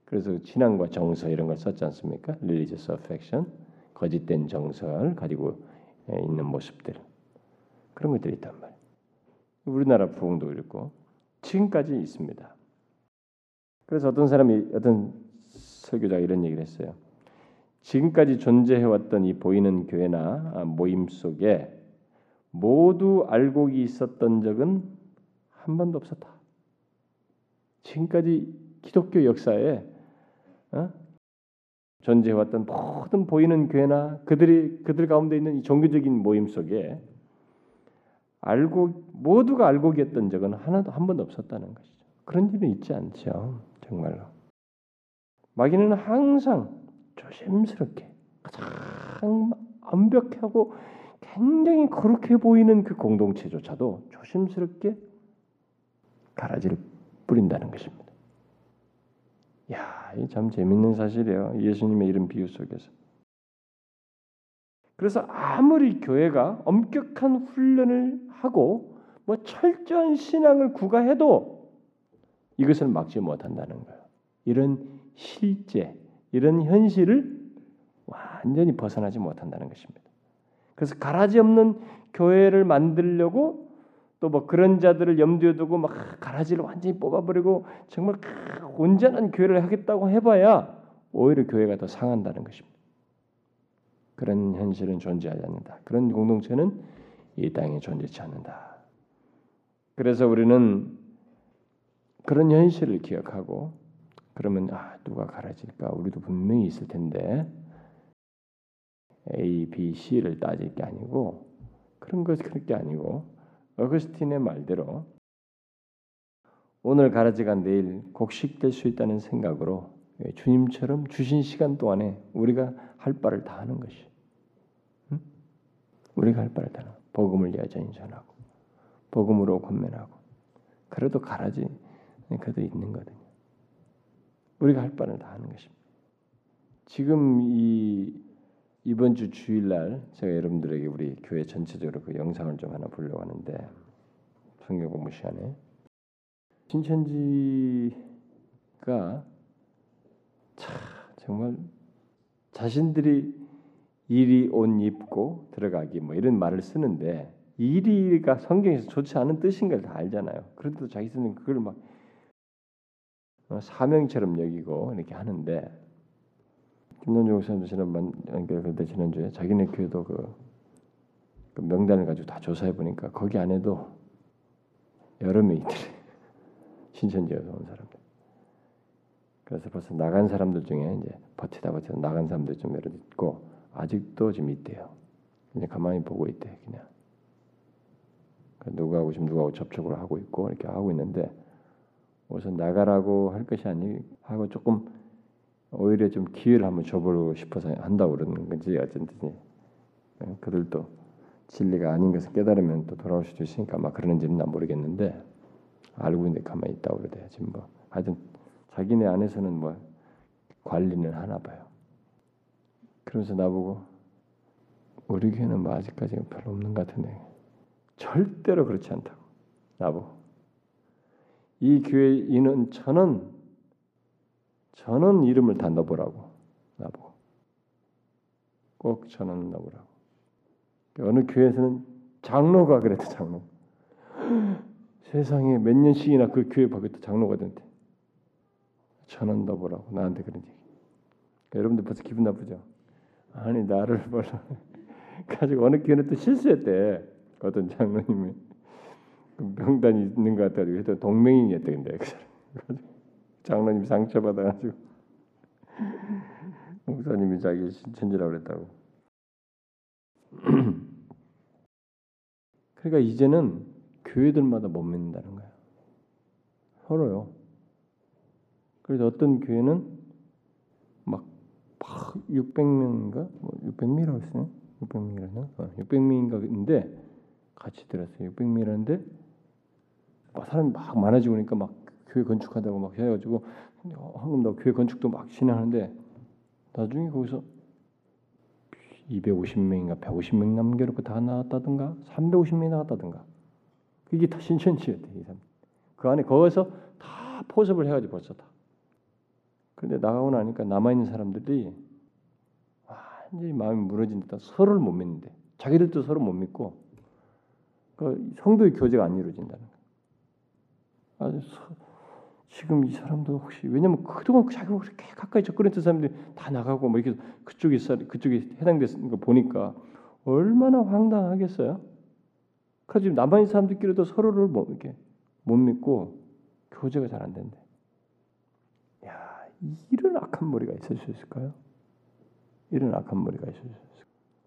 S1: 그래서 신앙과 정서 이런 걸 썼지 않습니까? religious affection, 거짓된 정서를 가지고 있는 모습들. 그런 것들이 있단 말이에요. 우리나라 부흥도 그렇고 지금까지 있습니다. 그래서 어떤 사람이 어떤 설교자가 이런 얘기를 했어요. 지금까지 존재해왔던 이 보이는 교회나 모임 속에 모두 알고 있었던 적은 한 번도 없었다. 지금까지 기독교 역사에 어? 존재해왔던 모든 보이는 교회나 그들이 그들 가운데 있는 이 종교적인 모임 속에 알고 모두가 알고 계던 적은 하나도 한 번도 없었다는 것이죠. 그런 일은 있지 않죠. 정말로. 마귀는 항상 조심스럽게 가장 완벽하고 굉장히 거룩해 보이는 그 공동체조차도 조심스럽게 가라지를 뿌린다는 것입니다. 야, 이 참 재밌는 사실이에요. 예수님의 이런 비유 속에서. 그래서 아무리 교회가 엄격한 훈련을 하고 뭐 철저한 신앙을 구가해도 이것을 막지 못한다는 거예요. 이런 실제, 이런 현실을 완전히 벗어나지 못한다는 것입니다. 그래서 가라지 없는 교회를 만들려고 또 뭐 그런 자들을 염두에 두고 막 가라지를 완전히 뽑아버리고 정말 온전한 교회를 하겠다고 해봐야 오히려 교회가 더 상한다는 것입니다. 그런 현실은 존재하지 않는다. 그런 공동체는 이 땅에 존재치 않는다. 그래서 우리는 그런 현실을 기억하고 그러면 아 누가 가르칠까? 우리도 분명히 있을 텐데 A, B, C를 따질 게 아니고 그런 것 그럴 게 아니고 어거스틴의 말대로 오늘 가라지가 내일 곡식될 수 있다는 생각으로 주님처럼 주신 시간 동안에 우리가 할 바를 다 하는 것이. 응? 우리가 할 바를 다 하는. 복음을 여전히 전하고 복음으로 권면하고 그래도 가라지 그래도 있는 거거든요. 우리가 할 바를 다 하는 것입니다. 지금 이 이번 주 주일날 제가 여러분들에게 우리 교회 전체적으로 그 영상을 좀 하나 보려고 하는데 성경 공부 시간에 신천지가 참 정말 자신들이 이리 옷 입고 들어가기 뭐 이런 말을 쓰는데 일이가 성경에서 좋지 않은 뜻인 걸 다 알잖아요. 그런데도 자기 스님 그걸 막 어, 사명처럼 여기고 이렇게 하는데 김남주 목사님도 지난번 연결될 지난주에 자기네 교회도 그, 그 명단을 가지고 다 조사해 보니까 거기 안에도 여러 명이더래 신천지에서 온 사람들. 그래서 벌써 나간 사람들 중에 이제 버티다 버티다 나간 사람들 좀 여러 있고 아직도 좀 있대요. 이제 가만히 보고 있대 그냥. 누구하고 지금 누구하고 접촉을 하고 있고 이렇게 하고 있는데 우선 나가라고 할 것이 아니 하고 조금 오히려 좀 기회를 한번 줘보고 싶어서 한다고 그러는 건지 어쩐지 그들도 진리가 아닌 것을 깨달으면 또 돌아올 수도 있으니까 막 그러는지는 난 모르겠는데 알고 있는데 가만히 있다고 그러대 지금 뭐 하여튼 자기네 안에서는 뭐 관리는 하나 봐요. 그러면서 나보고 우리 교회는 뭐 아직까지 별로 없는 것 같은데 절대로 그렇지 않다고 나보고. 이 교회 인원 천원 천원 이름을 다 넣어보라고 나보고. 꼭 천원 넣어보라고. 어느 교회에서는 장로가 그랬대 장로. 세상에 몇 년씩이나 그 교회 밖에도 장로가 된대 천원 넣어보라고 나한테 그런 얘기. 여러분들 벌써 기분 나쁘죠? 아니 나를 벌써 가지고 어느 교회는 또 실수했대 어떤 장로님이. 그 명단이 있는 것 같다고 해도 동맹이었대 근데 그 사람 장로님 상처받아가지고. 목사님이 자기 신천지라고 그랬다고. 그러니까 이제는 교회들마다 못 믿는다는 거야. 서로요 그래서 어떤 교회는 막 600명인가 뭐 600명이라고 했어요 600명이라나 어, 600명인가인데 같이 들었어요 600명이라는데 사람이 막 많아지고 그러니까 막 교회 건축한다고 막 해가지고 황금도 교회 건축도 막 진행하는데 나중에 거기서 250명인가 150명 남겨놓고 다 나왔다든가 350명이 나왔다든가 이게 다 신천지였대 이 사람. 그 안에 거기서 다 포섭을 해가지고 벌써 다. 그런데 나가고 나니까 남아 있는 사람들이 완전히 마음이 무너진다. 서로를 못 믿는데 자기들도 서로 못 믿고 그 성도의 교제가 안 이루어진다는 거예요. 아주 서, 지금 이 사람도 혹시 왜냐면 그동안 자기가 그렇게 가까이 접근했던 사람들이 다 나가고 뭐 이렇게 그쪽에 그쪽에 해당됐는 거 보니까 얼마나 황당하겠어요. 그래서 지금 남아 있는 사람들끼리도 서로를 못 이렇게 못 믿고 교제가 잘 안 된대. 야 이런 악한 머리가 있을 수 있을까요? 이런 악한 머리가 있을 수 있을까?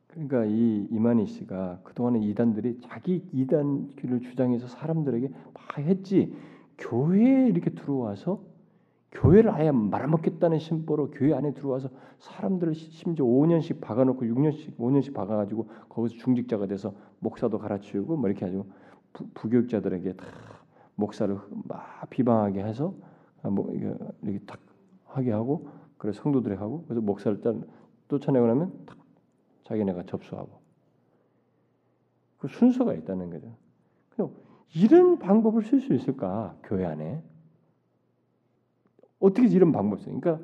S1: 그러니까 이 이만희 씨가 그동안에 이단들이 자기 이단길을 주장해서 사람들에게 막 했지 교회에 이렇게 들어와서 교회를 아예 말아먹겠다는 심보로 교회 안에 들어와서 사람들을 심지어 5년씩 박아놓고 6년씩 5년씩 박아가지고 거기서 중직자가 돼서 목사도 갈아치우고 뭐 이렇게 가지고 부, 교육자들에게 다 목사를 막 비방하게 해서 아, 뭐 이렇게 딱 하게 하고 그래 성도들이 하고 그래서 목사를 쫓아내고 나면 딱 자기네가 접수하고 그 순서가 있다는 거죠. 이런 방법을 쓸 수 있을까 교회 안에? 어떻게 이런 방법 써? 그러니까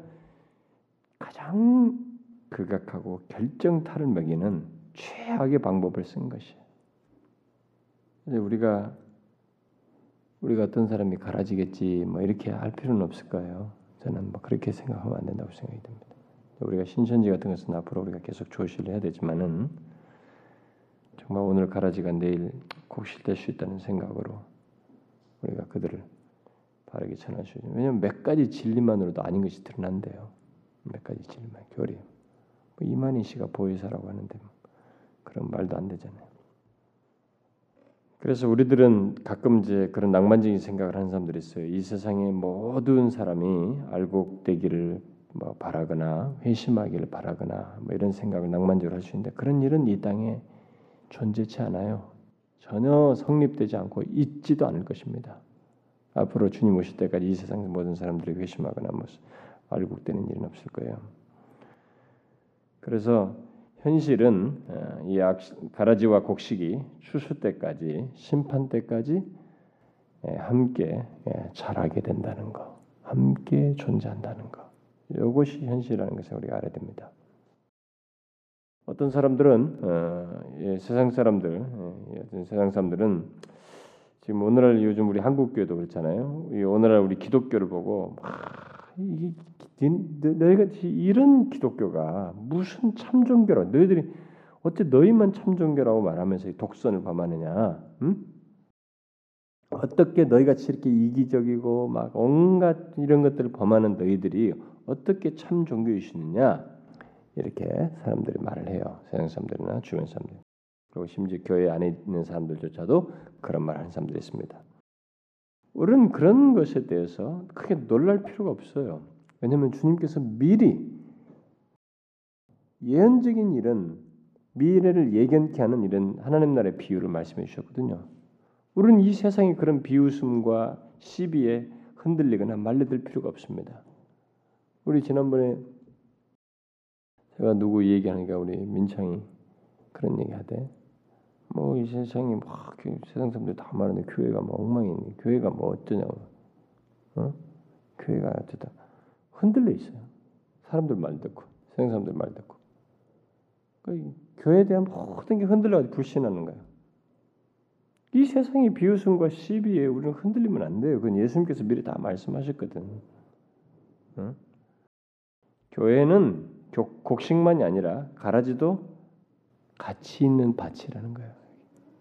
S1: 가장 극악하고 결정타를 먹이는 최악의 방법을 쓴 것이에요. 우리가 우리가 어떤 사람이 갈아지겠지 뭐 이렇게 할 필요는 없을 거예요. 저는 뭐 그렇게 생각하면 안 된다고 생각이 듭니다. 우리가 신천지 같은 것은 앞으로 우리가 계속 조시를 해야 되지만은 정말 오늘 가라지가 내일 곡실될 수 있다는 생각으로 우리가 그들을 바르게 전할 수 있는. 왜냐하면 몇 가지 진리만으로도 아닌 것이 드러난대요. 몇 가지 진리만 교리. 뭐 이만희 씨가 보혜사라고 하는데 뭐 그런 말도 안 되잖아요. 그래서 우리들은 가끔 이제 그런 낭만적인 생각을 하는 사람들이 있어요. 이 세상의 모든 사람이 알곡되기를 뭐 바라거나 회심하기를 바라거나 뭐 이런 생각을 낭만적으로 할 수 있는데 그런 일은 이 땅에 존재치 않아요. 전혀 성립되지 않고 있지도 않을 것입니다. 앞으로 주님 오실 때까지 이 세상 모든 사람들이 회심하거나 뭐 알곡되는 일은 없을 거예요. 그래서 현실은 어, 이 가라지와 곡식이 추수 때까지 심판 때까지 예, 함께 예, 자라게 된다는 거, 함께 존재한다는 거. 이것이 현실이라는 것을 우리가 알아야 됩니다. 어떤 사람들은 어, 예, 세상 사람들, 예, 세상 사람들은 지금 오늘날 요즘 우리 한국 교회도 그렇잖아요. 이 오늘날 우리 기독교를 보고 막 이, 너희가 이런 기독교가 무슨 참종교라? 너희들이 어째 너희만 참종교라고 말하면서 독선을 범하느냐? 응? 어떻게 너희같이 이렇게 이기적이고 막 온갖 이런 것들을 범하는 너희들이 어떻게 참 종교이시느냐 이렇게 사람들이 말을 해요. 세상 사람들이나 주변 사람들. 그리고 심지어 교회 안에 있는 사람들조차도 그런 말 하는 사람들이 있습니다. 우리는 그런 것에 대해서 크게 놀랄 필요가 없어요. 왜냐하면 주님께서 미리 예언적인 일은 미래를 예견케 하는 이런 하나님 나라의 비유를 말씀해 주셨거든요. 우리는 이 세상의 그런 비웃음과 시비에 흔들리거나 말려들 필요가 없습니다. 우리 지난번에 제가 누구 얘기하니까 우리 민창이 그런 얘기하대. 뭐 이 세상이 막 세상 사람들 다 말하는데 교회가 뭐 엉망이니 교회가 뭐 어쩌냐고. 어? 교회가 어쩌다 흔들려 있어요. 사람들 말 듣고 세상 사람들 말 듣고. 그 교회에 대한 모든 게 흔들려 불신하는 거예요. 이 세상의 비웃음과 시비에 우리는 흔들리면 안 돼요. 그건 예수님께서 미리 다 말씀하셨거든. 응? 교회는 곡식만이 아니라 가라지도 가치 있는 밭이라는 거예요.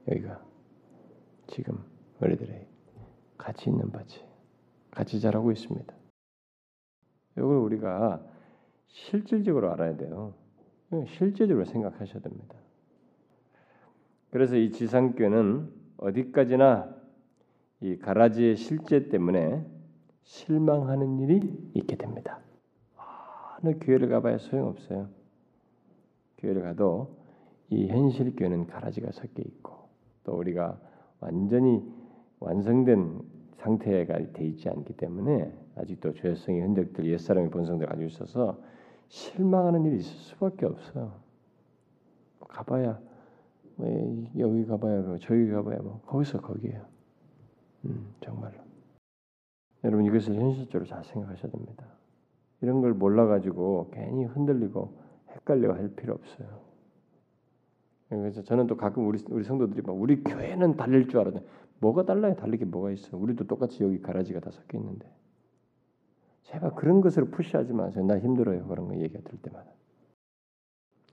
S1: 여기가 지금 우리들의 가치 있는 밭이 같이 자라고 있습니다. 이걸 우리가 실질적으로 알아야 돼요. 실제적으로 생각하셔야 됩니다. 그래서 이 지상교는 어디까지나 이 가라지의 실제 때문에 실망하는 일이 있게 됩니다. 어느 교회를 가봐야 소용없어요. 교회를 가도 이 현실 교회는 가라지가 섞여 있고 또 우리가 완전히 완성된 상태가 돼 있지 않기 때문에 아직도 죄성의 흔적들 옛사람의 본성들 가지고 있어서 실망하는 일이 있을 수밖에 없어요. 가봐야 뭐 여기 가봐야 뭐 저기 가봐야 뭐 거기서 거기에요. 음, 정말로. 여러분 이것을 현실적으로 잘 생각하셔야 됩니다. 이런 걸 몰라가지고 괜히 흔들리고 헷갈려 할 필요 없어요. 그래서 저는 또 가끔 우리 우리 성도들이 막 우리 교회는 달릴 줄 알았는데 뭐가 달라요? 달리게 뭐가 있어? 우리도 똑같이 여기 가라지가 다 섞여 있는데 제발 그런 것으로 푸시하지 마세요. 나 힘들어요. 그런 거 얘기 들 때마다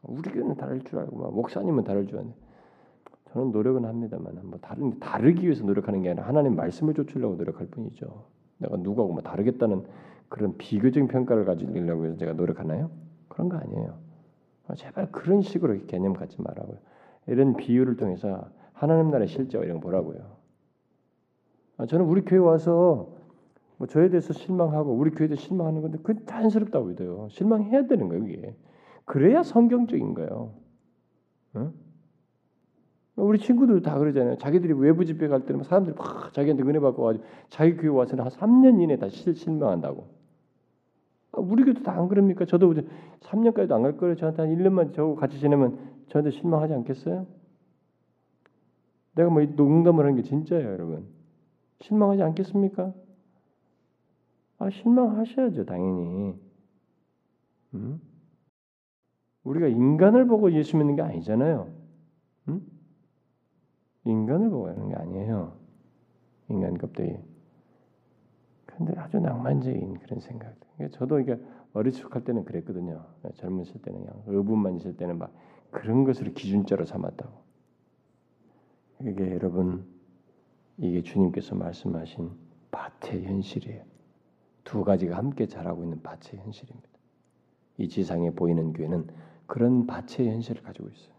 S1: 우리 교회는 다를 줄 알고 막 목사님은 다를 줄 아는데 저는 노력은 합니다만 뭐 다른 다르기 위해서 노력하는 게 아니라 하나님 말씀을 쫓으려고 노력할 뿐이죠. 내가 누구하고 뭐 다르겠다는 그런 비교적인 평가를 가지려고 해서 제가 노력하나요? 그런 거 아니에요. 아, 제발 그런 식으로 개념 갖지 말라고요. 이런 비유를 통해서 하나님 나라의 실제와 이런 거 보라고요. 아, 저는 우리 교회 와서 뭐 저에 대해서 실망하고 우리 교회도 실망하는 건데 그건 자연스럽다고 믿어요. 실망해야 되는 거예요, 이게. 그래야 성경적인 거예요. 응? 우리 친구들 다 그러잖아요. 자기들이 외부 집회 갈 때는 사람들이 막 자기한테 은혜 받고 가지고 자기 교회 와서는 한 3년 이내 다 실망한다고. 아, 우리 교도 다 안 그럽니까? 저도 3년까지도 안 갈 거예요. 저한테 한 1년만 저하고 같이 지내면 저한테 실망하지 않겠어요? 내가 뭐 농담을 하는 게 진짜예요, 여러분. 실망하지 않겠습니까? 아, 실망하셔야죠, 당연히. 음? 우리가 인간을 보고 예수 믿는 게 아니잖아요. 음? 인간을 보고 하는 게 아니에요. 인간 껍데기. 근데 아주 낭만적인 그런 생각. 그러니까 저도 이게 어리숙할 때는 그랬거든요. 젊으실 때는 그냥 의분만 있을 때는 막 그런 것을 기준자로 삼았다고. 이게 여러분 이게 주님께서 말씀하신 밭의 현실이에요. 두 가지가 함께 자라고 있는 밭의 현실입니다. 이 지상에 보이는 교회는 그런 밭의 현실을 가지고 있어요.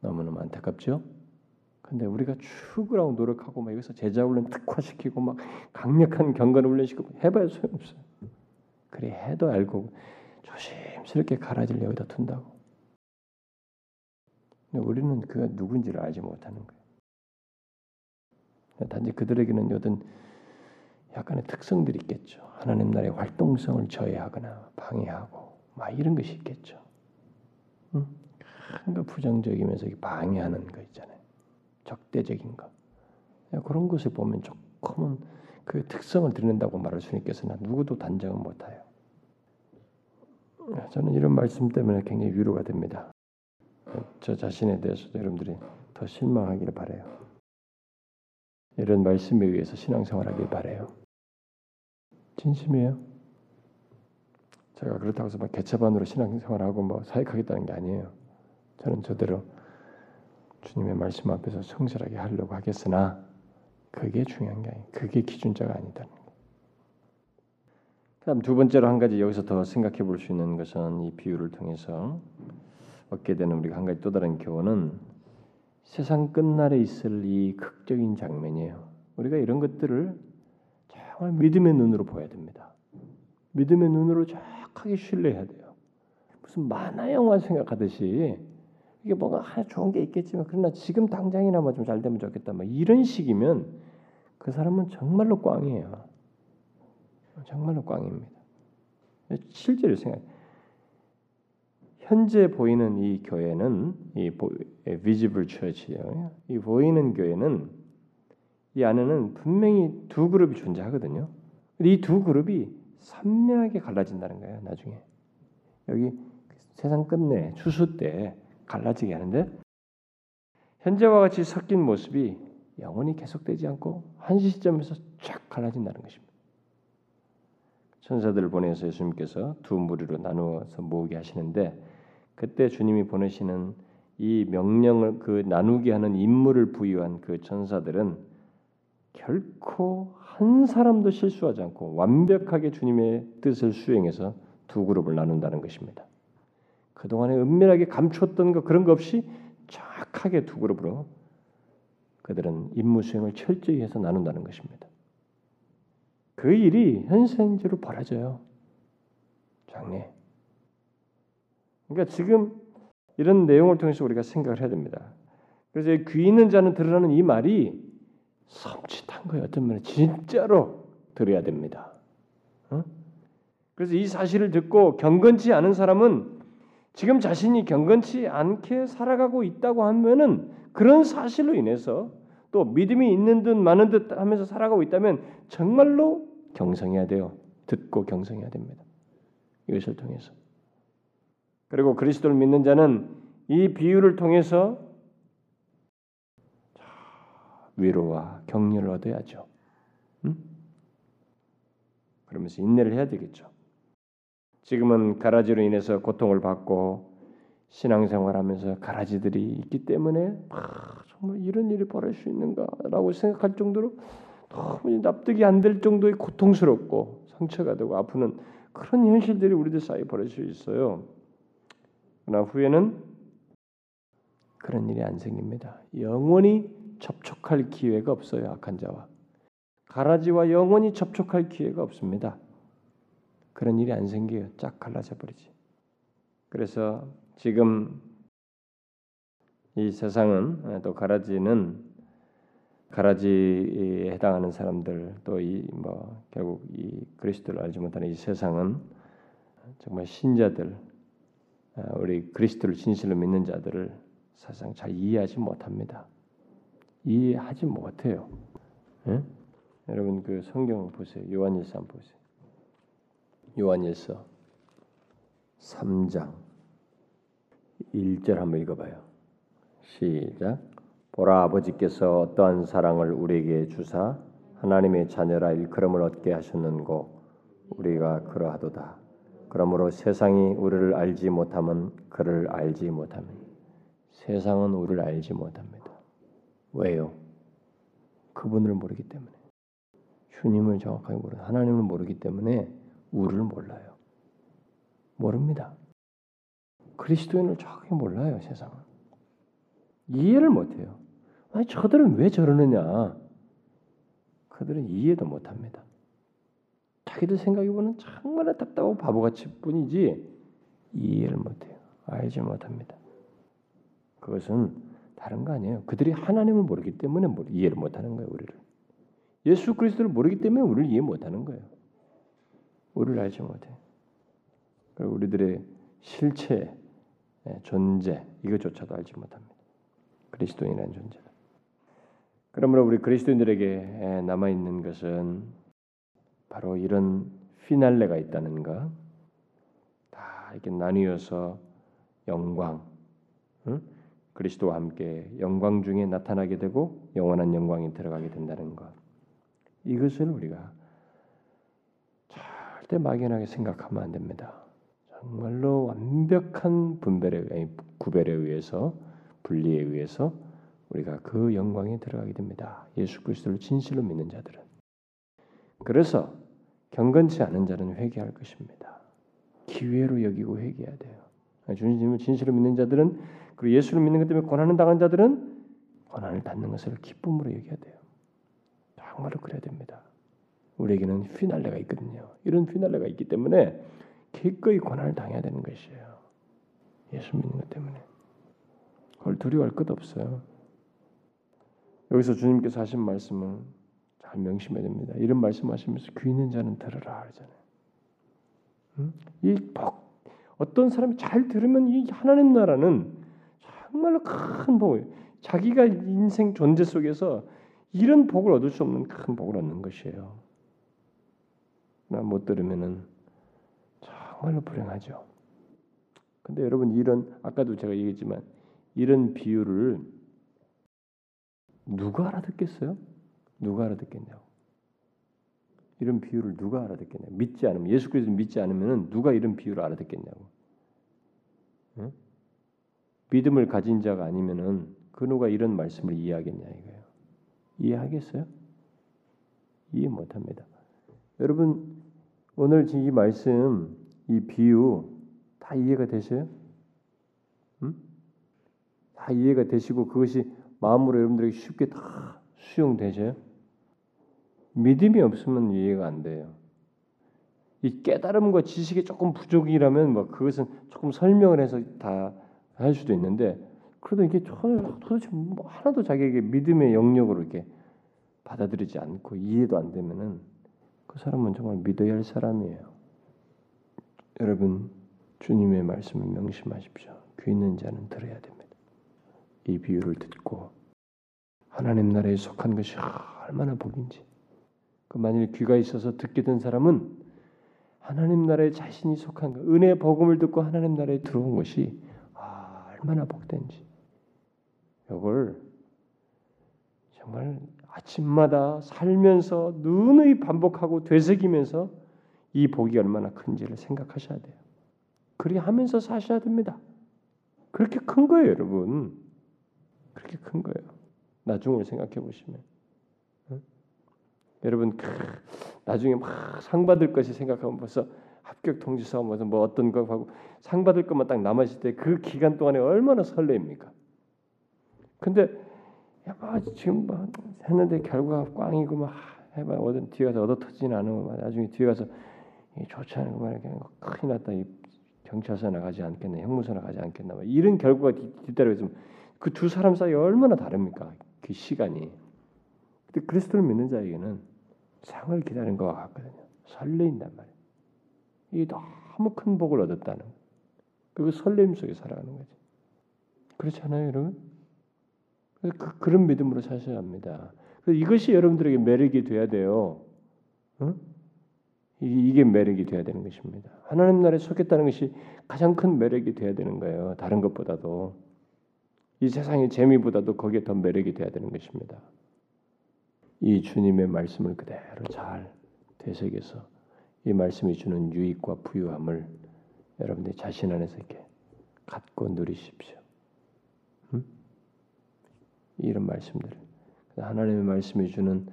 S1: 너무너무 안타깝죠? 근데 우리가 죽으라고 노력하고 막 여기서 제자 훈련 특화시키고 막 강력한 경건을 훈련시키고 해봐야 소용없어요. 그래 해도 알고 조심스럽게 가라지를 여기다 둔다고. 근데 우리는 그가 누군지를 알지 못하는 거예요. 단지 그들에게는 어떤 약간의 특성들이 있겠죠. 하나님 나라의 활동성을 저해하거나 방해하고 막 이런 것이 있겠죠. 응? 큰거 부정적이면서 방해하는 거 있잖아요. 적대적인 것 그런 것을 보면 조금은 그 특성을 드러낸다고 말할 수 있겠으나 누구도 단정은 못해요. 저는 이런 말씀 때문에 굉장히 위로가 됩니다. 저 자신에 대해서도 여러분들이 더 실망하기를 바래요. 이런 말씀에 의해서 신앙생활하길 바래요. 진심이에요. 제가 그렇다고 해서 막 개차반으로 신앙생활하고 뭐 사역하겠다는 게 아니에요. 저는 저대로 주님의 말씀 앞에서 성실하게 하려고 하겠으나 그게 중요한 게 아니, 그게 기준자가 아니다는 거. 그다음 두 번째로 한 가지 여기서 더 생각해 볼 수 있는 것은 이 비유를 통해서 얻게 되는 우리가 한 가지 또 다른 교훈은 세상 끝날에 있을 이 극적인 장면이에요. 우리가 이런 것들을 정말 믿음의 눈으로 보아야 됩니다. 믿음의 눈으로 정확하게 신뢰해야 돼요. 무슨 만화 영화 생각하듯이 이게 뭔가 하나 좋은 게 있겠지만 그러나 지금 당장이나마 좀 잘 되면 좋겠다. 뭐 이런 식이면 그 사람은 정말로 꽝이에요. 정말로 꽝입니다. 실제로 생각. 현재 보이는 이 교회는 이 비지블 처치예요. 이 보이는 교회는 이 안에는 분명히 두 그룹이 존재하거든요. 이두 그룹이 선명하게 갈라진다는 거예요. 나중에 여기 세상 끝내 추수 때 갈라지게 하는데 현재와 같이 섞인 모습이 영원히 계속되지 않고 한 시점에서 쫙 갈라진다는 것입니다. 천사들을 보내서 예수님께서 두 무리로 나누어서 모으게 하시는데 그때 주님이 보내시는 이 명령을 그 나누게 하는 임무를 부여한 그 천사들은 결코 한 사람도 실수하지 않고 완벽하게 주님의 뜻을 수행해서 두 그룹을 나눈다는 것입니다. 그동안에 은밀하게 감추었던 것 그런 거 없이 정확하게 두 그룹으로 그들은 임무 수행을 철저히 해서 나눈다는 것입니다. 그 일이 현생제로 벌어져요. 장래. 그러니까 지금 이런 내용을 통해서 우리가 생각을 해야 됩니다. 그래서 귀 있는 자는 들으라는 이 말이 섬찟한 거예요. 어떤 면에 진짜로 들어야 됩니다. 어? 그래서 이 사실을 듣고 경건치 않은 사람은 지금 자신이 경건치 않게 살아가고 있다고 하면은 그런 사실로 인해서 또 믿음이 있는 듯 많은 듯 하면서 살아가고 있다면 정말로 경성해야 돼요. 듣고 경성해야 됩니다. 이것을 통해서. 그리고 그리스도를 믿는 자는 이 비유를 통해서 위로와 격려를 얻어야죠. 음? 그러면서 인내를 해야 되겠죠. 지금은 가라지로 인해서 고통을 받고 신앙생활하면서 가라지들이 있기 때문에 아, 정말 이런 일이 벌어질 수 있는가라고 생각할 정도로 너무 납득이 안 될 정도의 고통스럽고 상처가 되고 아프는 그런 현실들이 우리들 사이에 벌어질 수 있어요. 그러나 후에는 그런 일이 안 생깁니다. 영원히 접촉할 기회가 없어요. 악한 자와 가라지와 영원히 접촉할 기회가 없습니다. 그런 일이 안 생겨요. 쫙 갈라져 버리지. 그래서 지금 이 세상은 또 가라지는 가라지에 해당하는 사람들 또 이 뭐 결국 이 그리스도를 알지 못하는 이 세상은 정말 신자들 우리 그리스도를 진실로 믿는 자들을 사실상 잘 이해하지 못합니다. 이해하지 못해요. 예? 여러분 그 성경 보세요. 요한일서 보세요. 요한일서 3장 1절 한번 읽어봐요. 시작. 보라 아버지께서 어떠한 사랑을 우리에게 주사 하나님의 자녀라 일컬음을 얻게 하셨는고 우리가 그러하도다. 그러므로 세상이 우리를 알지 못하면 그를 알지 못하면 세상은 우리를 알지 못합니다. 왜요? 그분을 모르기 때문에 주님을 정확하게 모르 하나님을 모르기 때문에 우리를 몰라요. 모릅니다. 그리스도인을 정확히 몰라요, 세상은. 이해를 못해요. 아니, 저들은 왜 저러느냐? 그들은 이해도 못합니다. 자기들 생각해보면 정말 답답하고 바보같이 뿐이지 이해를 못해요. 알지 못합니다. 그것은 다른 거 아니에요. 그들이 하나님을 모르기 때문에 이해를 못하는 거예요. 우리를 예수 그리스도를 모르기 때문에 우리를 이해 못하는 거예요. 우리를 알지 못해. 그리고 우리들의 실체, 예, 존재 이것조차도 알지 못합니다. 그리스도인이라는 존재다. 그러므로 우리 그리스도인들에게 예, 남아 있는 것은 바로 이런 피날레가 있다는 것, 다 이렇게 나뉘어서 영광, 응? 그리스도와 함께 영광 중에 나타나게 되고 영원한 영광이 들어가게 된다는 것. 이것을 우리가 절대 막연하게 생각하면 안 됩니다. 정말로 완벽한 분별에 아니, 구별에 의해서 분리에 의해서 우리가 그 영광에 들어가게 됩니다. 예수 그리스도를 진실로 믿는 자들은. 그래서 경건치 않은 자는 회개할 것입니다. 기회로 여기고 회개해야 돼요. 주님을 진실로 믿는 자들은 그리고 예수를 믿는 것 때문에 고난을 당한 자들은 고난을 받는 것을 기쁨으로 여겨야 돼요. 정말로 그래야 됩니다. 우리에게는 휘날레가 있거든요. 이런 휘날레가 있기 때문에 기꺼이 고난을 당해야 되는 것이에요. 예수 믿는 것 때문에. 그걸 두려워할 것 없어요. 여기서 주님께서 하신 말씀을 잘 명심해야 됩니다. 이런 말씀하시면서 귀 있는 자는 들으라 하잖아요. 응? 이 복, 어떤 사람이 잘 들으면 이 하나님 나라는 정말로 큰 복을 자기가 인생 존재 속에서 이런 복을 얻을 수 없는 큰 복을 얻는 것이에요. 나못 들으면은 정말로 불행하죠. 근데 여러분 이런 아까도 제가 얘기했지만 이런 비유를 누가 알아듣겠어요? 누가 알아듣겠냐고. 이런 비유를 누가 알아듣겠냐고. 믿지 않으면 예수 그리스도 믿지 않으면 누가 이런 비유를 알아듣겠냐고. 응? 믿음을 가진 자가 아니면은 그 누가 이런 말씀을 이해하겠냐 이거예요. 이해하겠어요? 이해 못합니다. 여러분 오늘 이 말씀 이 비유 다 이해가 되세요? 응? 다 이해가 되시고 그것이 마음으로 여러분들에게 쉽게 다 수용되세요? 믿음이 없으면 이해가 안 돼요. 이 깨달음과 지식이 조금 부족이라면 뭐 그것은 조금 설명을 해서 다 할 수도 있는데 그래도 이게 도대체 뭐 하나도 자기에게 믿음의 영역으로 이렇게 받아들이지 않고 이해도 안 되면은 그 사람은 정말 믿어야 할 사람이에요. 여러분 주님의 말씀을 명심하십시오. 귀 있는 자는 들어야 됩니다. 이 비유를 듣고 하나님 나라에 속한 것이 얼마나 복인지. 그 만일 귀가 있어서 듣게 된 사람은 하나님 나라에 자신이 속한 것, 은혜 복음을 듣고 하나님 나라에 들어온 것이 아, 얼마나 복된지. 이걸 정말 아침마다 살면서 누누이 반복하고 되새기면서 이 복이 얼마나 큰지를 생각하셔야 돼요. 그렇게 하면서 사셔야 됩니다. 그렇게 큰 거예요, 여러분. 그렇게 큰 거예요. 나중을 생각해 보시면. 응? 여러분 크, 나중에 막 상 받을 것이 생각하면 벌써 합격 통지서 무슨 뭐 어떤 거 하고 상 받을 것만 딱 남았을 때 그 기간 동안에 얼마나 설레입니까? 근데 야, 뭐 지금 뭐 했는데 결과가 꽝이고 막 해봐. 어떤 뒤에 가서 얻어 터지진 않으면 나중에 뒤에 가서 좋지 않은 거 말이야 큰일 났다. 이 경찰서 나가지 않겠나 형무소 나가지 않겠나 막 이런 결과가 뒤따르고 있으면 그 두 사람 사이 얼마나 다릅니까? 그 시간이. 근데 그리스도를 믿는 자에게는 상을 기다리는 것과 같거든요. 설레인단 말이에요. 이게 너무 큰 복을 얻었다는 그 설렘 속에 살아가는 거지. 그렇잖아요 여러분 그, 그런 믿음으로 사셔야 합니다 이것이 여러분들에게 매력이 돼야 돼요 응? 이게 매력이 돼야 되는 것입니다. 하나님 나라에 속했다는 것이 가장 큰 매력이 돼야 되는 거예요. 다른 것보다도 이 세상의 재미보다도 거기에 더 매력이 돼야 되는 것입니다. 이 주님의 말씀을 그대로 잘 되새겨서 이 말씀이 주는 유익과 부유함을 여러분들이 자신 안에서 이렇게 갖고 누리십시오. 음? 이런 말씀들 하나님의 말씀이 주는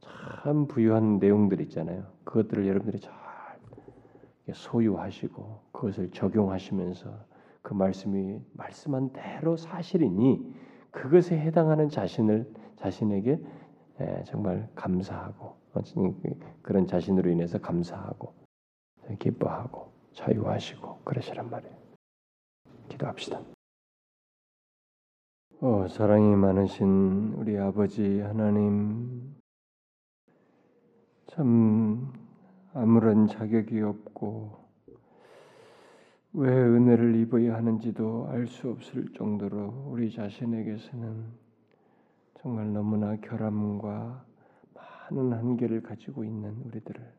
S1: 참 부유한 내용들 있잖아요. 그것들을 여러분들이 잘 소유하시고 그것을 적용하시면서 그 말씀이 말씀한 대로 사실이니 그것에 해당하는 자신을 자신에게 정말 감사하고 그런 자신으로 인해서 감사하고 기뻐하고 자유하시고 그러시란 말이에요. 기도합시다. 어, 사랑이 많으신 우리 아버지 하나님 참 아무런 자격이 없고 왜 은혜를 입어야 하는지도 알 수 없을 정도로 우리 자신에게서는 정말 너무나 결함과 많은 한계를 가지고 있는 우리들을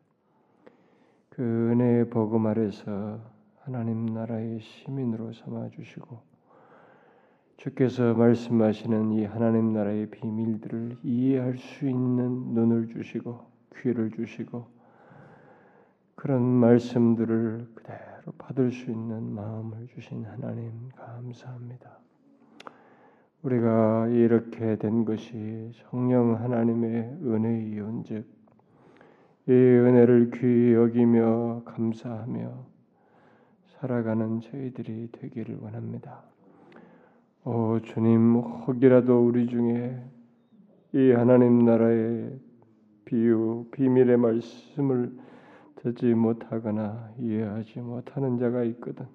S1: 그 은혜의 복음 아래서 하나님 나라의 시민으로 삼아 주시고 주께서 말씀하시는 이 하나님 나라의 비밀들을 이해할 수 있는 눈을 주시고 귀를 주시고 그런 말씀들을 그대로 받을 수 있는 마음을 주신 하나님 감사합니다. 우리가 이렇게 된 것이 성령 하나님의 은혜이온즉 이 은혜를 귀히 여기며 감사하며 살아가는 저희들이 되기를 원합니다. 오 주님 혹이라도 우리 중에 이 하나님 나라의 비유 비밀의 말씀을 듣지 못하거나 이해하지 못하는 자가 있거든.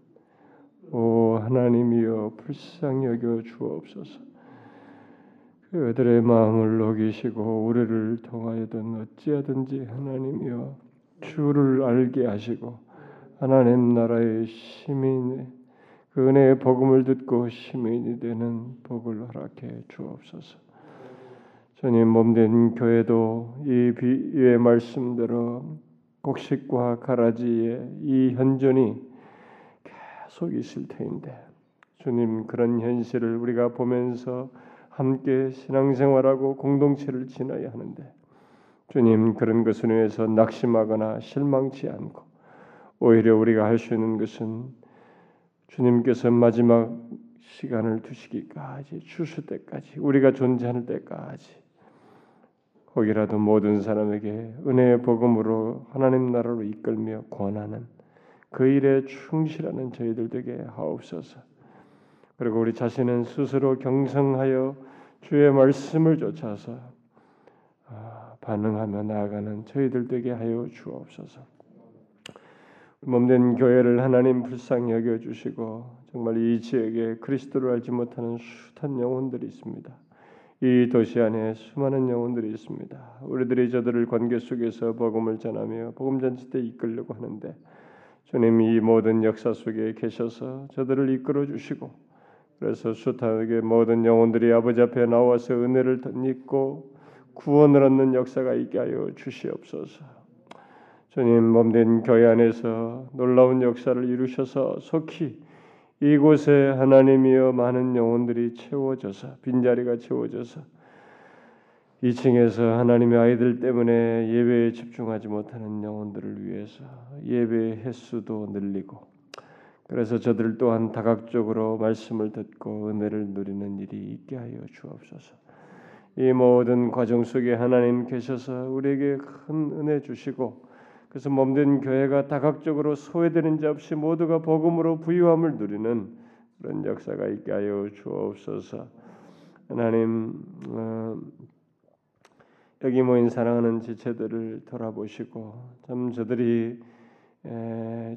S1: 오 하나님이여 불쌍히 여겨 주옵소서. 그들의 마음을 녹이시고 우리를 통하여든 어찌하든지 하나님이여 주를 알게 하시고 하나님 나라의 시민의 그 은혜의 복음을 듣고 시민이 되는 복을 허락해 주옵소서. 주님 몸된 교회도 이 비유의 말씀대로 곡식과 가라지의 이 현존이 계속 있을 터인데 주님 그런 현실을 우리가 보면서 함께 신앙생활하고 공동체를 지나야 하는데 주님 그런 것을 위해서 낙심하거나 실망치 않고 오히려 우리가 할 수 있는 것은 주님께서 마지막 시간을 두시기까지 주실 때까지 우리가 존재하는 때까지 거기라도 모든 사람에게 은혜의 복음으로 하나님 나라로 이끌며 권하는 그 일에 충실하는 저희들 되게 하옵소서. 그리고 우리 자신은 스스로 경성하여 주의 말씀을 쫓아서 아, 반응하며 나아가는 저희들 되게 하여 주옵소서. 몸된 교회를 하나님 불쌍히 여겨 주시고 정말 이 지역에 그리스도를 알지 못하는 숱한 영혼들이 있습니다. 이 도시 안에 수많은 영혼들이 있습니다. 우리들이 저들을 관계 속에서 복음을 전하며 복음 전체 때 이끌려고 하는데 주님 이 모든 역사 속에 계셔서 저들을 이끌어 주시고 그래서 숱하게 모든 영혼들이 아버지 앞에 나와서 은혜를 덧입고 구원을 얻는 역사가 있게 하여 주시옵소서. 주님 몸된 교회 안에서 놀라운 역사를 이루셔서 속히 이곳에 하나님이여 많은 영혼들이 채워져서 빈자리가 채워져서 2층에서 하나님의 아이들 때문에 예배에 집중하지 못하는 영혼들을 위해서 예배 횟수도 늘리고 그래서 저들 또한 다각적으로 말씀을 듣고 은혜를 누리는 일이 있게 하여 주옵소서. 이 모든 과정 속에 하나님 계셔서 우리에게 큰 은혜 주시고 그래서 몸된 교회가 다각적으로 소외되는 자 없이 모두가 복음으로 부유함을 누리는 그런 역사가 있게 하여 주옵소서. 하나님 어, 여기 모인 사랑하는 지체들을 돌아보시고 참 저들이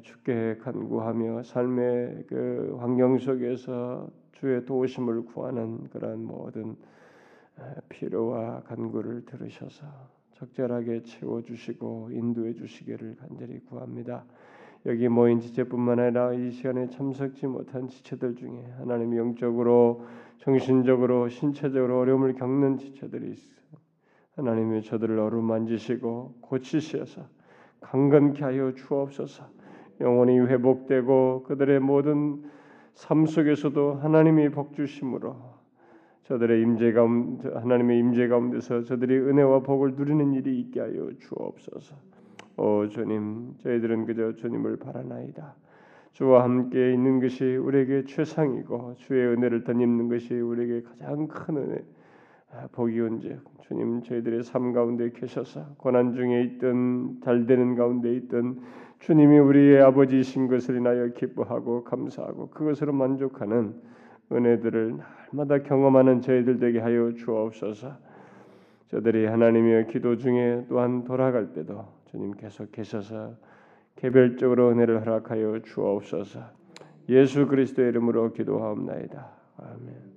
S1: 주께 간구하며 삶의 그 환경 속에서 주의 도우심을 구하는 그러한 모든 필요와 간구를 들으셔서 적절하게 채워 주시고 인도해 주시기를 간절히 구합니다. 여기 모인 지체뿐만 아니라 이 시간에 참석지 못한 지체들 중에 하나님 영적으로 정신적으로 신체적으로 어려움을 겪는 지체들이 있어. 하나님이 저들을 어루만지시고 고치셔서 강건케 하여 주옵소서. 영혼이 회복되고 그들의 모든 삶 속에서도 하나님이 복 주심으로 저들의 임재 가운 하나님의 임재 가운데서 저들이 은혜와 복을 누리는 일이 있게 하여 주옵소서. 오 주님, 저희들은 그저 주님을 바라나이다. 주와 함께 있는 것이 우리에게 최상이고 주의 은혜를 덧입는 것이 우리에게 가장 큰 은혜 복이 온즉 주님 저희들의 삶 가운데 계셔서 고난 중에 있든 잘 되는 가운데 있든 주님이 우리의 아버지이신 것을 인하여 기뻐하고 감사하고 그것으로 만족하는 은혜들을 날마다 경험하는 저희들 되게 하여 주옵소서. 저들이 하나님의 기도 중에 또한 돌아갈 때도 주님 계속 계셔서 개별적으로 은혜를 허락하여 주옵소서. 예수 그리스도의 이름으로 기도하옵나이다. 아멘.